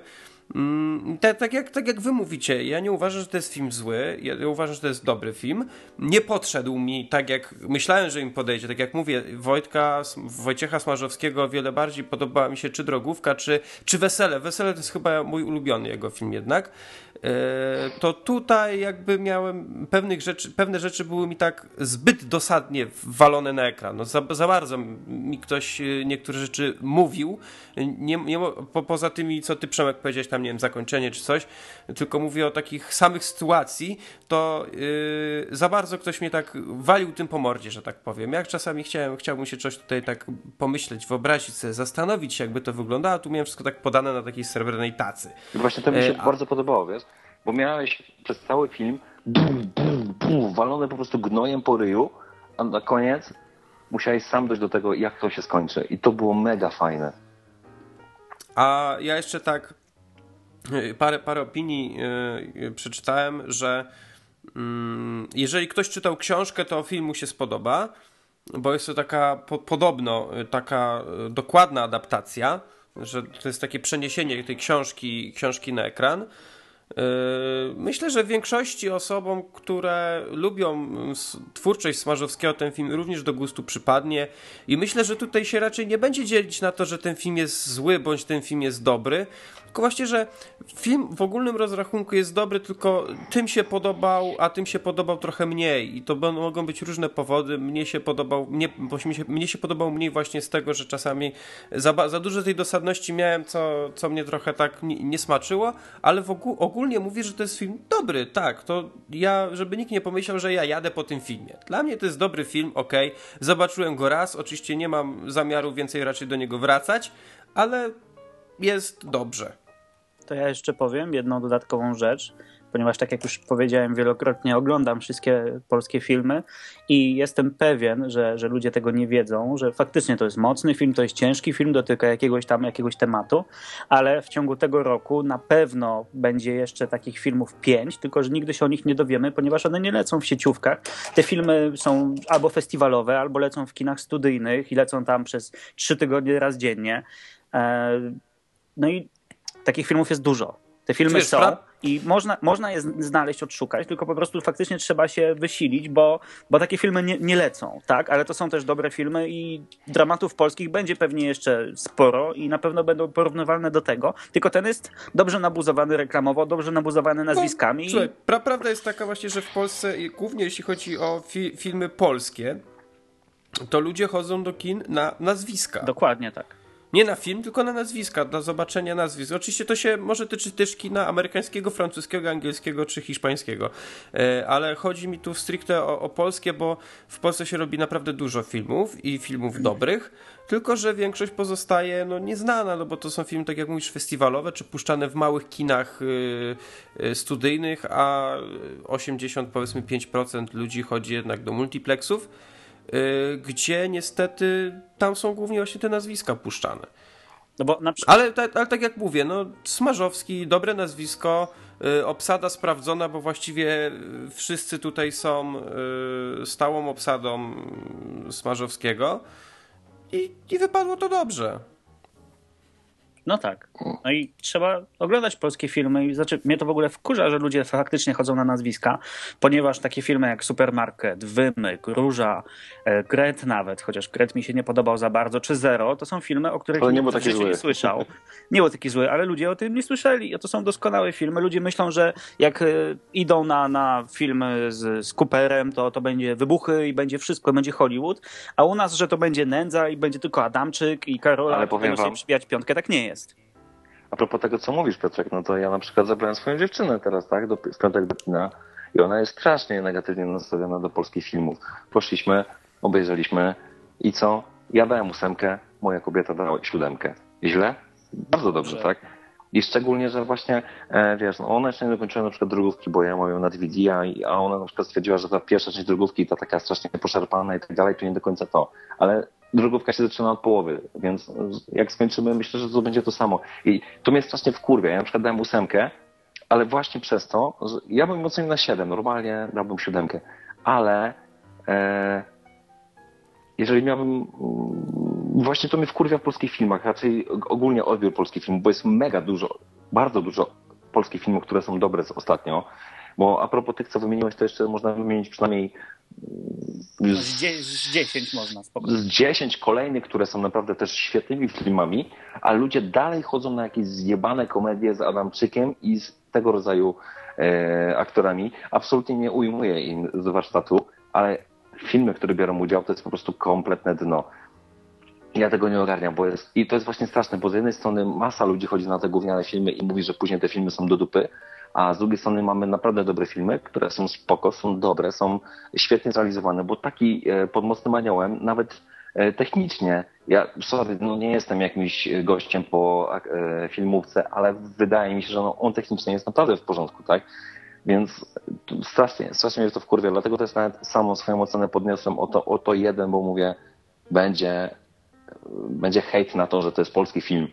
Tak, tak, jak, tak jak wy mówicie, ja nie uważam, że to jest film zły, ja uważam, że to jest dobry film. Nie podszedł mi tak, jak myślałem, że im podejdzie. Tak jak mówię, Wojtka, Wojciecha Smarzowskiego wiele bardziej podobała mi się czy Drogówka, czy, czy Wesele. Wesele to jest chyba mój ulubiony jego film jednak. E, to tutaj jakby miałem pewnych rzeczy, pewne rzeczy były mi tak zbyt dosadnie walone na ekran. No za, za bardzo mi ktoś e, niektóre rzeczy mówił, nie, nie, po, poza tymi, co ty Przemek powiedziałeś, tam nie wiem, zakończenie czy coś, tylko mówię o takich samych sytuacji, to yy, za bardzo ktoś mnie tak walił tym po mordzie, że tak powiem. Jak czasami chciałem, chciałbym się coś tutaj tak pomyśleć, wyobrazić sobie, zastanowić się, jakby to wyglądało, a tu miałem wszystko tak podane na takiej srebrnej tacy. I właśnie to mi się e, bardzo podobało, wiesz? Bo miałeś przez cały film bum, bum, bum, walone po prostu gnojem po ryju, a na koniec musiałeś sam dojść do tego, jak to się skończy. I to było mega fajne. A ja jeszcze tak y, parę, parę opinii yy, przeczytałem, że yy, jeżeli ktoś czytał książkę, to film mu się spodoba, bo jest to taka po, podobno y, taka dokładna adaptacja, że to jest takie przeniesienie tej książki, książki na ekran. Yy, myślę, że większości osobom, które lubią twórczość Smarzowskiego, ten film również do gustu przypadnie. I myślę, że tutaj się raczej nie będzie dzielić na to, że ten film jest zły bądź ten film jest dobry, tylko właśnie, że film w ogólnym rozrachunku jest dobry, tylko tym się podobał, a tym się podobał trochę mniej. I to mogą być różne powody. Mnie się podobał, mnie, mnie, się, mnie się podobał mniej właśnie z tego, że czasami za, za dużo tej dosadności miałem, co, co mnie trochę tak nie, nie smaczyło, ale w ogóle, ogólnie mówię, że to jest film dobry, tak. To ja, żeby nikt nie pomyślał, że ja jadę po tym filmie. Dla mnie to jest dobry film, ok. Zobaczyłem go raz, oczywiście nie mam zamiaru więcej raczej do niego wracać, ale jest dobrze to ja jeszcze powiem jedną dodatkową rzecz. ponieważ tak jak już powiedziałem wielokrotnie, oglądam wszystkie polskie filmy i jestem pewien, że, że ludzie tego nie wiedzą, że faktycznie to jest mocny film, to jest ciężki film, dotyka jakiegoś tam jakiegoś tematu, ale w ciągu tego roku na pewno będzie jeszcze takich filmów pięć, tylko że nigdy się o nich nie dowiemy, ponieważ one nie lecą w sieciówkach. Te filmy są albo festiwalowe, albo lecą w kinach studyjnych i lecą tam przez trzy tygodnie raz dziennie. No i takich filmów jest dużo. Te filmy Wiesz, są pra- i można, można je znaleźć, odszukać, tylko po prostu faktycznie trzeba się wysilić, bo, bo takie filmy nie, nie lecą, tak? Ale to są też dobre filmy i dramatów polskich będzie pewnie jeszcze sporo i na pewno będą porównywalne do tego, tylko ten jest dobrze nabuzowany reklamowo, dobrze nabuzowany nazwiskami. Słuchaj, pra, prawda jest taka właśnie, że w Polsce, głównie jeśli chodzi o fi, filmy polskie, to ludzie chodzą do kin na nazwiska. Dokładnie tak. Nie na film, tylko na nazwiska, dla zobaczenia nazwisk. Oczywiście to się może tyczy też kina amerykańskiego, francuskiego, angielskiego czy hiszpańskiego. E, Ale chodzi mi tu stricte o, o polskie, bo w Polsce się robi naprawdę dużo filmów i filmów dobrych, tylko że większość pozostaje no, nieznana, no bo to są filmy, tak jak mówisz, festiwalowe, czy puszczane w małych kinach y, y, studyjnych, a 80 powiedzmy 5% ludzi chodzi jednak do multiplexów y, gdzie niestety tam są głównie właśnie te nazwiska puszczane. No przykład Ale, ale tak jak mówię, no Smarzowski, dobre nazwisko, y, obsada sprawdzona, bo właściwie y, wszyscy tutaj są y, stałą obsadą y, Smarzowskiego i, i wypadło to dobrze. No tak. No i trzeba oglądać polskie filmy i znaczy mnie to w ogóle wkurza, że ludzie faktycznie chodzą na nazwiska, ponieważ takie filmy jak Supermarket, Wymyk, Róża, e, Gret nawet, chociaż Gret mi się nie podobał za bardzo, czy Zero, to są filmy, o których Ale nie taki zły. nie słyszał. Nie był taki zły, ale ludzie o tym nie słyszeli. To są doskonałe filmy. Ludzie myślą, że jak e, idą na, na filmy z, z Cooperem, to, to będzie wybuchy i będzie wszystko, będzie Hollywood, a u nas, że to będzie nędza i będzie tylko Adamczyk i Karola, Ale powiem wam- przybijać piątkę. Tak nie jest. A propos tego, co mówisz, Piotrek, no to ja na przykład zabrałem swoją dziewczynę teraz, tak, do, w piątek do kina i ona jest strasznie negatywnie nastawiona do polskich filmów. Poszliśmy, obejrzeliśmy i co? Ja dałem ósemkę, moja kobieta dała siódemkę. Źle? Bardzo dobrze, Dobrze. tak? I szczególnie, że właśnie, e, wiesz, no ona jeszcze nie dokończyła na przykład drugówki, bo ja mam ją na DVD, a, a ona na przykład stwierdziła, że ta pierwsza część drugówki, ta taka strasznie poszarpana i tak dalej, to nie do końca to. Ale drugówka się zaczyna od połowy, więc jak skończymy, myślę, że to będzie to samo. I to mnie strasznie wkurwia. Ja na przykład dałem ósemkę, ale właśnie przez to, ja bym ocenił na 7, normalnie dałbym siódemkę, ale e, jeżeli miałbym, mm, właśnie to mnie wkurwia w polskich filmach, raczej ogólnie odbiór polskich filmów, bo jest mega dużo, bardzo dużo polskich filmów, które są dobre z ostatnio, bo a propos tych, co wymieniłeś, to jeszcze można wymienić przynajmniej mm, Z, dzie- z 10 można spokojnie. z 10 kolejnych, które są naprawdę też świetnymi filmami, a ludzie dalej chodzą na jakieś zjebane komedie z Adamczykiem i z tego rodzaju e, aktorami. Absolutnie nie ujmuję im z warsztatu, ale filmy, w których biorą udział, to jest po prostu kompletne dno. Ja tego nie ogarniam, bo jest, i to jest właśnie straszne, bo z jednej strony masa ludzi chodzi na te gówniane filmy i mówi, że później te filmy są do dupy, a z drugiej strony mamy naprawdę dobre filmy, które są spoko, są dobre, są świetnie zrealizowane, bo taki e, pod mocnym aniołem, nawet e, technicznie, ja sorry, no nie jestem jakimś gościem po e, filmówce, ale wydaje mi się, że no, on technicznie jest naprawdę w porządku, tak? Więc strasznie, strasznie mnie to wkurwia, dlatego też nawet samą swoją ocenę podniosłem o to, o to jeden, bo mówię, będzie, będzie hejt na to, że to jest polski film.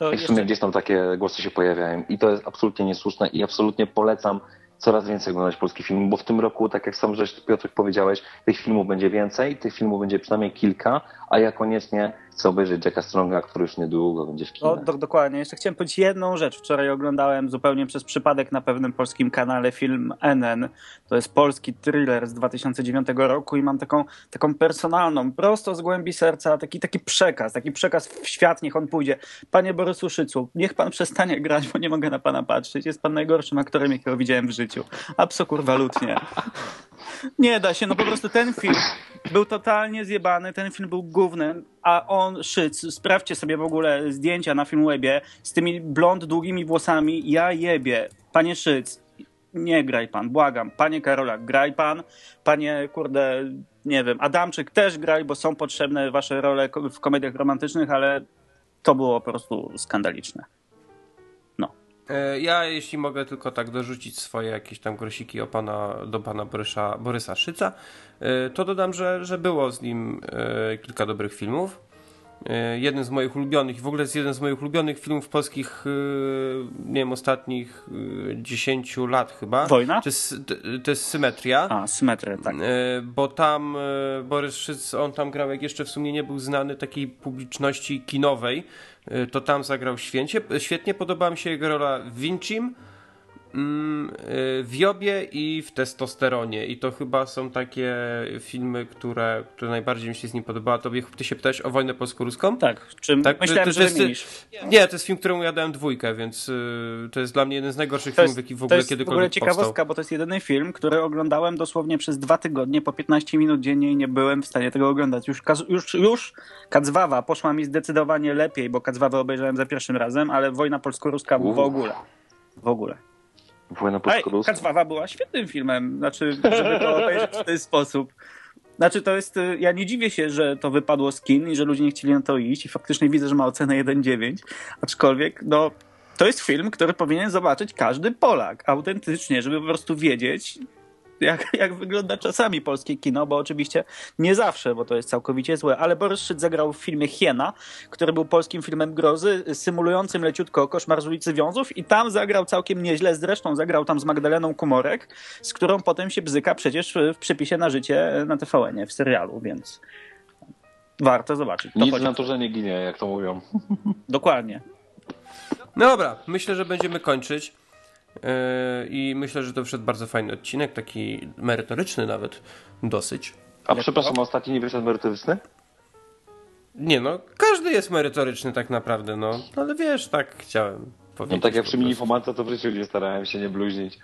To I w sumie jeszcze, gdzieś tam takie głosy się pojawiają i to jest absolutnie niesłuszne i absolutnie polecam coraz więcej oglądać polskich filmów, bo w tym roku, tak jak sam żeś Piotrek powiedziałeś, tych filmów będzie więcej, tych filmów będzie przynajmniej kilka, a ja koniecznie chcę obejrzeć Jacka Stronga, który już niedługo będzie w no, kinach. do, dokładnie. Jeszcze chciałem powiedzieć jedną rzecz. Wczoraj oglądałem zupełnie przez przypadek na pewnym polskim kanale film NN. To jest polski thriller z 2009 roku i mam taką, taką personalną, prosto z głębi serca, taki, taki przekaz, taki przekaz w świat, niech on pójdzie. Panie Borysu Szycu, niech pan przestanie grać, bo nie mogę na pana patrzeć. Jest pan najgorszym aktorem, jakiego widziałem w życiu. Absolutnie. Nie da się, no po prostu ten film był totalnie zjebany, ten film był gównem, a on, Szyc, sprawdźcie sobie w ogóle zdjęcia na Filmwebie z tymi blond, długimi włosami, ja jebie. Panie Szyc, nie graj pan, błagam. Panie Karola, graj pan. Panie, kurde, nie wiem, Adamczyk też graj, bo są potrzebne wasze role w komediach romantycznych, ale to było po prostu skandaliczne. E, ja, jeśli mogę tylko tak dorzucić swoje jakieś tam grosiki o pana, do pana Borysa, Borysa Szyca, e, to dodam, że, że było z nim e, kilka dobrych filmów. Jeden z moich ulubionych, w ogóle jest jeden z moich ulubionych filmów polskich, nie wiem, ostatnich 10 lat chyba. Wojna? To jest, to jest Symetria. A, Symetria, tak. Bo tam Borys Szyc, on tam grał, jak jeszcze w sumie nie był znany takiej publiczności kinowej, to tam zagrał święcie. świetnie. Podobała mi się jego rola w Vincim, w Jobie i w Testosteronie. I to chyba są takie filmy, które, które najbardziej mi się z nim podobały. Tobie, ty się pytałeś o wojnę polsko-ruską? Tak. Czym tak myślałem, to, to, że jest, Nie, to jest film, któremu ja dałem dwójkę, więc y, to jest dla mnie jeden z najgorszych to filmów, jaki w ogóle kiedykolwiek powstał. To jest w ogóle ciekawostka, bo to jest jedyny film, który oglądałem dosłownie przez dwa tygodnie po 15 minut dziennie i nie byłem w stanie tego oglądać. Już, już, już Kacwawa poszła mi zdecydowanie lepiej, bo Kacwawę obejrzałem za pierwszym razem, ale Wojna Polsko-Ruska w ogóle. W ogóle. Wojna Polsko-Ruska? Kacwawa była świetnym filmem, znaczy, żeby to obejrzeć w ten sposób. Znaczy to jest, y, ja nie dziwię się, że to wypadło z kin i że ludzie nie chcieli na to iść i faktycznie widzę, że ma ocenę 1,9, aczkolwiek no to jest film, który powinien zobaczyć każdy Polak, autentycznie, żeby po prostu wiedzieć, jak, jak wygląda czasami polskie kino, bo oczywiście nie zawsze, bo to jest całkowicie złe, ale Borys Szczyt zagrał w filmie Hiena, który był polskim filmem grozy, symulującym leciutko koszmar z ulicy Wiązów i tam zagrał całkiem nieźle, zresztą zagrał tam z Magdaleną Kumorek, z którą potem się bzyka przecież w przepisie na życie na TVN-ie, w serialu, więc warto zobaczyć. To Nic chodzi... na to, że nie ginie, jak to mówią. Dokładnie. No dobra, myślę, że będziemy kończyć. Yy, I myślę, że to wszedł bardzo fajny odcinek, taki merytoryczny nawet, dosyć. A przepraszam, ostatni nie wyszedł merytoryczny? Nie no, każdy jest merytoryczny tak naprawdę, no. Ale wiesz, tak chciałem powiedzieć. No tak jak przy minifomatce to w życiu nie starałem się nie bluźnić.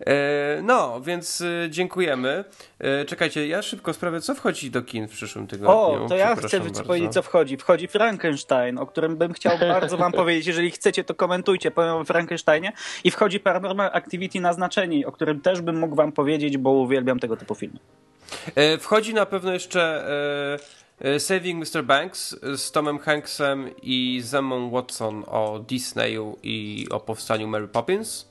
E, no, więc e, dziękujemy. E, czekajcie, ja szybko sprawdzę, co wchodzi do kin w przyszłym tygodniu. O, to ja chcę bardzo. powiedzieć, co wchodzi. Wchodzi Frankenstein, o którym bym chciał bardzo wam powiedzieć. Jeżeli chcecie, to komentujcie, powiem o Frankensteinie. I wchodzi Paranormal Activity Naznaczeni, o którym też bym mógł wam powiedzieć, bo uwielbiam tego typu filmy. Wchodzi na pewno jeszcze Saving Mr. Banks z Tomem Hanksem i Zemmą Watson o Disneyu i o powstaniu Mary Poppins.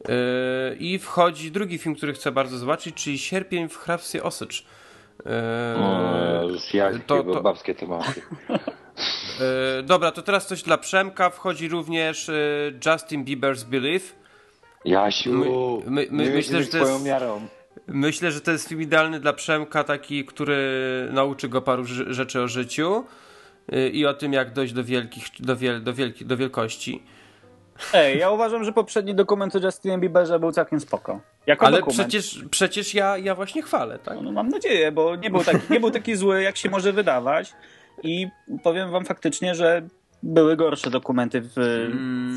Yy, I wchodzi drugi film, który chcę bardzo zobaczyć, czyli Sierpień w hrabstwie Osycz. Yy, to, to babskie tematy. Yy, dobra, to teraz coś dla Przemka. Wchodzi również Justin Bieber's Believe. Jasiu, my, my, my, myślę, że to jest, miarą. Myślę, że to jest film idealny dla Przemka, taki, który nauczy go paru rzeczy o życiu i o tym, jak dojść do wielkich, do, wiel, do, wielki, do wielkości. Ej, ja uważam, że poprzedni dokument o Justinie Bieberze był całkiem spoko. Jako Ale dokument. przecież, przecież ja, ja właśnie chwalę, tak? No, mam nadzieję, bo nie był, taki, nie był taki zły, jak się może wydawać. I powiem wam faktycznie, że były gorsze dokumenty w,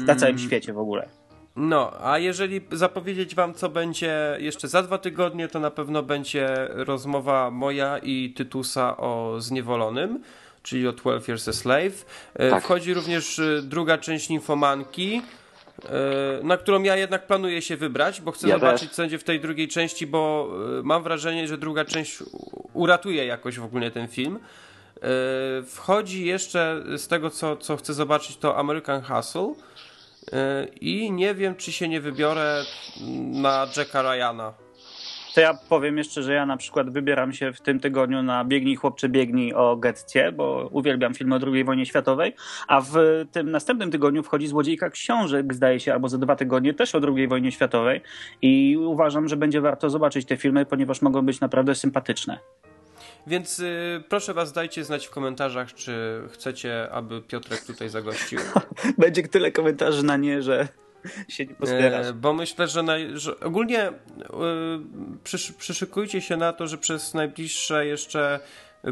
na całym mm. świecie w ogóle. No, a jeżeli zapowiedzieć wam, co będzie jeszcze za dwa tygodnie, to na pewno będzie rozmowa moja i Tytusa o Zniewolonym czyli o 12 Years a Slave. E, tak. Wchodzi również e, druga część Ninfomanki, e, na którą ja jednak planuję się wybrać, bo chcę ja zobaczyć, też. co będzie w tej drugiej części, bo mam wrażenie, że druga część uratuje jakoś w ogóle ten film. Wchodzi jeszcze z tego, co, co chcę zobaczyć, to American Hustle. I nie wiem, czy się nie wybiorę na Jacka Ryana. To ja powiem jeszcze, że ja na przykład wybieram się w tym tygodniu na Biegnij chłopcze biegnij o Getcie, bo uwielbiam film o II wojnie światowej, a w tym następnym tygodniu wchodzi Złodziejka książek, zdaje się, albo za dwa tygodnie też o II wojnie światowej i uważam, że będzie warto zobaczyć te filmy, ponieważ mogą być naprawdę sympatyczne. Więc y, proszę was, dajcie znać w komentarzach, czy chcecie, aby Piotrek tutaj zagościł. Będzie tyle komentarzy na nie, że się nie pozbierasz. E, bo myślę, że, że ogólnie e, przysz, przyszykujcie się na to, że przez najbliższe jeszcze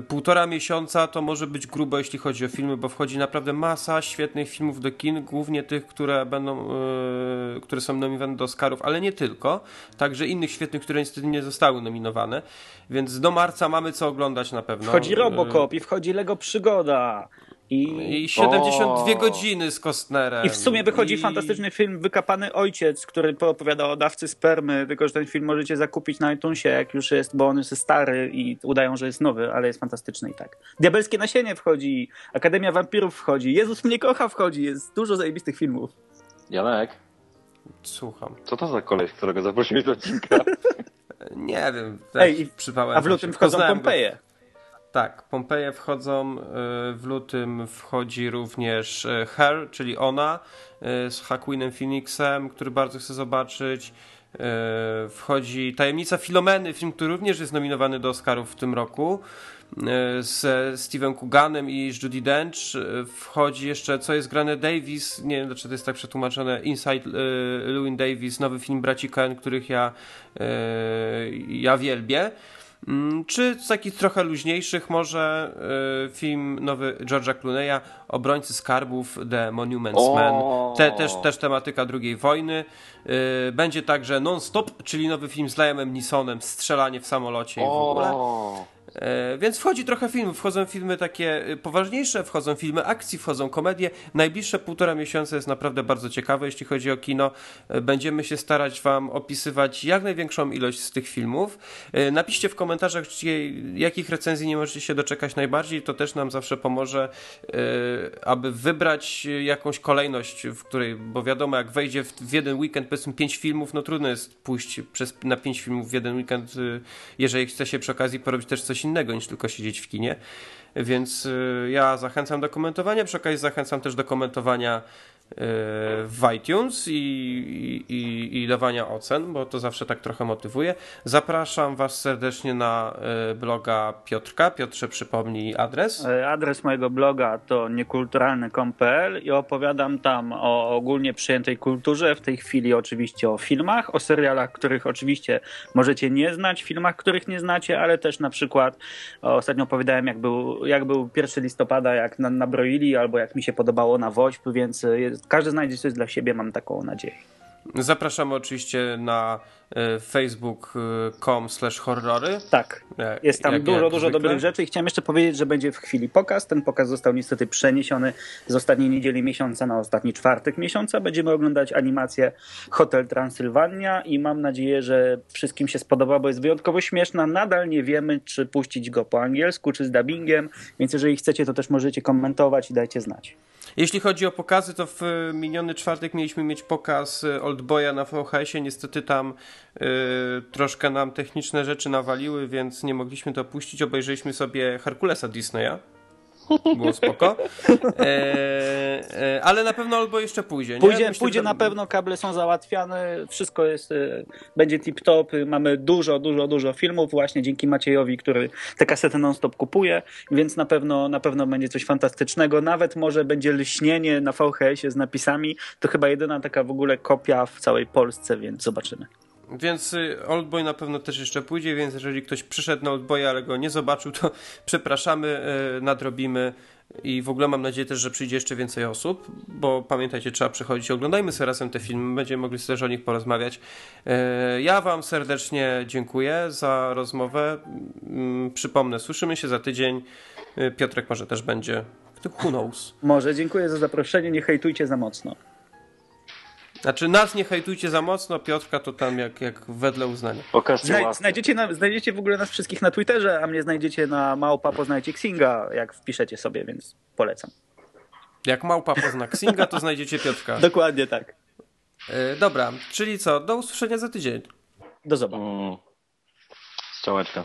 półtora miesiąca to może być grubo, jeśli chodzi o filmy, bo wchodzi naprawdę masa świetnych filmów do kin, głównie tych, które będą, e, które są nominowane do Oscarów, ale nie tylko, także innych świetnych, które niestety nie zostały nominowane, więc do marca mamy co oglądać na pewno. Wchodzi Robocop i wchodzi Lego Przygoda. I, I 72 O. godziny z Kostnerem. I w sumie wychodzi I- fantastyczny film Wykapany Ojciec, który opowiada o dawcy spermy, tylko że ten film możecie zakupić na iTunesie, jak już jest, bo on jest stary i udają, że jest nowy, ale jest fantastyczny i tak. Diabelskie Nasienie wchodzi, Akademia Wampirów wchodzi, Jezus mnie kocha wchodzi, jest dużo zajebistych filmów. Janek, Słucham. co to za koleś, którego zaprosiłeś do odcinka? Nie wiem. Ej, i- przypałem A w lutym wchodzą. Pompeje. Tak, Pompeje wchodzą. y, W lutym wchodzi również y, Her, czyli ona y, z Haquinem Phoenixem, który bardzo chcę zobaczyć. Wchodzi Tajemnica Filomeny, film, który również jest nominowany do Oscarów w tym roku. Z Steven Cooganem i Judy Dench. Wchodzi jeszcze Co jest grane Davis. Nie wiem, dlaczego to jest tak przetłumaczone. Inside Llewyn Davis, nowy film braci Coen, których ja, ja wielbię. Mm, Czy z takich trochę luźniejszych może y, film nowy George'a Clooney'a Obrońcy Skarbów The Monuments O! Men Te, też, też tematyka II wojny. Y, Będzie także Non-Stop, czyli nowy film z Liamem Neesonem Strzelanie w samolocie i w ogóle Więc wchodzi trochę filmów, wchodzą filmy takie y, poważniejsze, wchodzą filmy akcji, wchodzą komedie. Najbliższe półtora miesiąca jest naprawdę bardzo ciekawe, jeśli chodzi o kino. E, Będziemy się starać Wam opisywać jak największą ilość z tych filmów. E, Napiszcie w komentarzach, jakich recenzji nie możecie się doczekać najbardziej, to też nam zawsze pomoże, e, aby wybrać jakąś kolejność, w której, bo wiadomo, jak wejdzie w, w jeden weekend powiedzmy pięć filmów, no trudno jest pójść przez, na pięć filmów w jeden weekend, y, jeżeli chce się przy okazji porobić też coś innego niż tylko siedzieć w kinie. Więc y, ja zachęcam do komentowania, przy okazji zachęcam też do komentowania w iTunes i, i, i, dawania ocen, bo to zawsze tak trochę motywuje. Zapraszam Was serdecznie na y, bloga Piotrka. Piotrze, przypomnij adres. E, Adres mojego bloga to niekulturalny.com.pl i opowiadam tam o ogólnie przyjętej kulturze, w tej chwili oczywiście o filmach, o serialach, których oczywiście możecie nie znać, filmach, których nie znacie, ale też na przykład ostatnio opowiadałem jak był, jak był 1 listopada, jak na, nabroili, albo jak mi się podobało na Woźb, więc e, jest, każdy znajdzie coś dla siebie, mam taką nadzieję. Zapraszamy oczywiście na facebook.com slash horrory. Tak, E, Jest tam jak- dużo, jak dużo dobrych rzeczy i chciałem jeszcze powiedzieć, że będzie w chwili pokaz. Ten pokaz został niestety przeniesiony z ostatniej niedzieli miesiąca na ostatni czwartek miesiąca. Będziemy oglądać animację Hotel Transylwania i mam nadzieję, że wszystkim się spodoba, bo jest wyjątkowo śmieszna. Nadal nie wiemy, czy puścić go po angielsku, czy z dubbingiem, więc jeżeli chcecie, to też możecie komentować i dajcie znać. Jeśli chodzi o pokazy, to w miniony czwartek mieliśmy mieć pokaz y, Oldboya na VHS-ie. Niestety tam troszkę nam techniczne rzeczy nawaliły, więc nie mogliśmy to puścić. Obejrzeliśmy sobie Herkulesa Disneya. Było spoko. E, e, ale na pewno Oldboy jeszcze pójdzie. Nie? Pójdzie, Myślę, pójdzie że- na pewno, kable są załatwiane, wszystko jest, y, będzie tip-top, y, mamy dużo, dużo, dużo filmów właśnie dzięki Maciejowi, który te kasety non-stop kupuje, więc na pewno, na pewno będzie coś fantastycznego, nawet może będzie lśnienie na VHS-ie z napisami, to chyba jedyna taka w ogóle kopia w całej Polsce, więc zobaczymy. Więc y, Oldboy na pewno też jeszcze pójdzie, więc jeżeli ktoś przyszedł na Oldboya, ale go nie zobaczył, to przepraszamy, y, nadrobimy i w ogóle mam nadzieję też, że przyjdzie jeszcze więcej osób, bo pamiętajcie, trzeba przychodzić, oglądajmy sobie razem te filmy, będziemy mogli też o nich porozmawiać. Y, Ja wam serdecznie dziękuję za rozmowę. Mm, Przypomnę, słyszymy się za tydzień. Piotrek może też będzie. Who knows? Może, dziękuję za zaproszenie, nie hejtujcie za mocno. Znaczy nas nie hejtujcie za mocno, Piotrka to tam jak, jak wedle uznania. Pokażcie Znaj- znajdziecie, na, znajdziecie w ogóle nas wszystkich na Twitterze, a mnie znajdziecie na małpa poznajcie Xinga, jak wpiszecie sobie, więc polecam. Jak małpa pozna Xinga, to znajdziecie Piotrka. Dokładnie tak. E, dobra, czyli co? Do usłyszenia za tydzień. Do zobaczenia. Mm. Strzałeczka.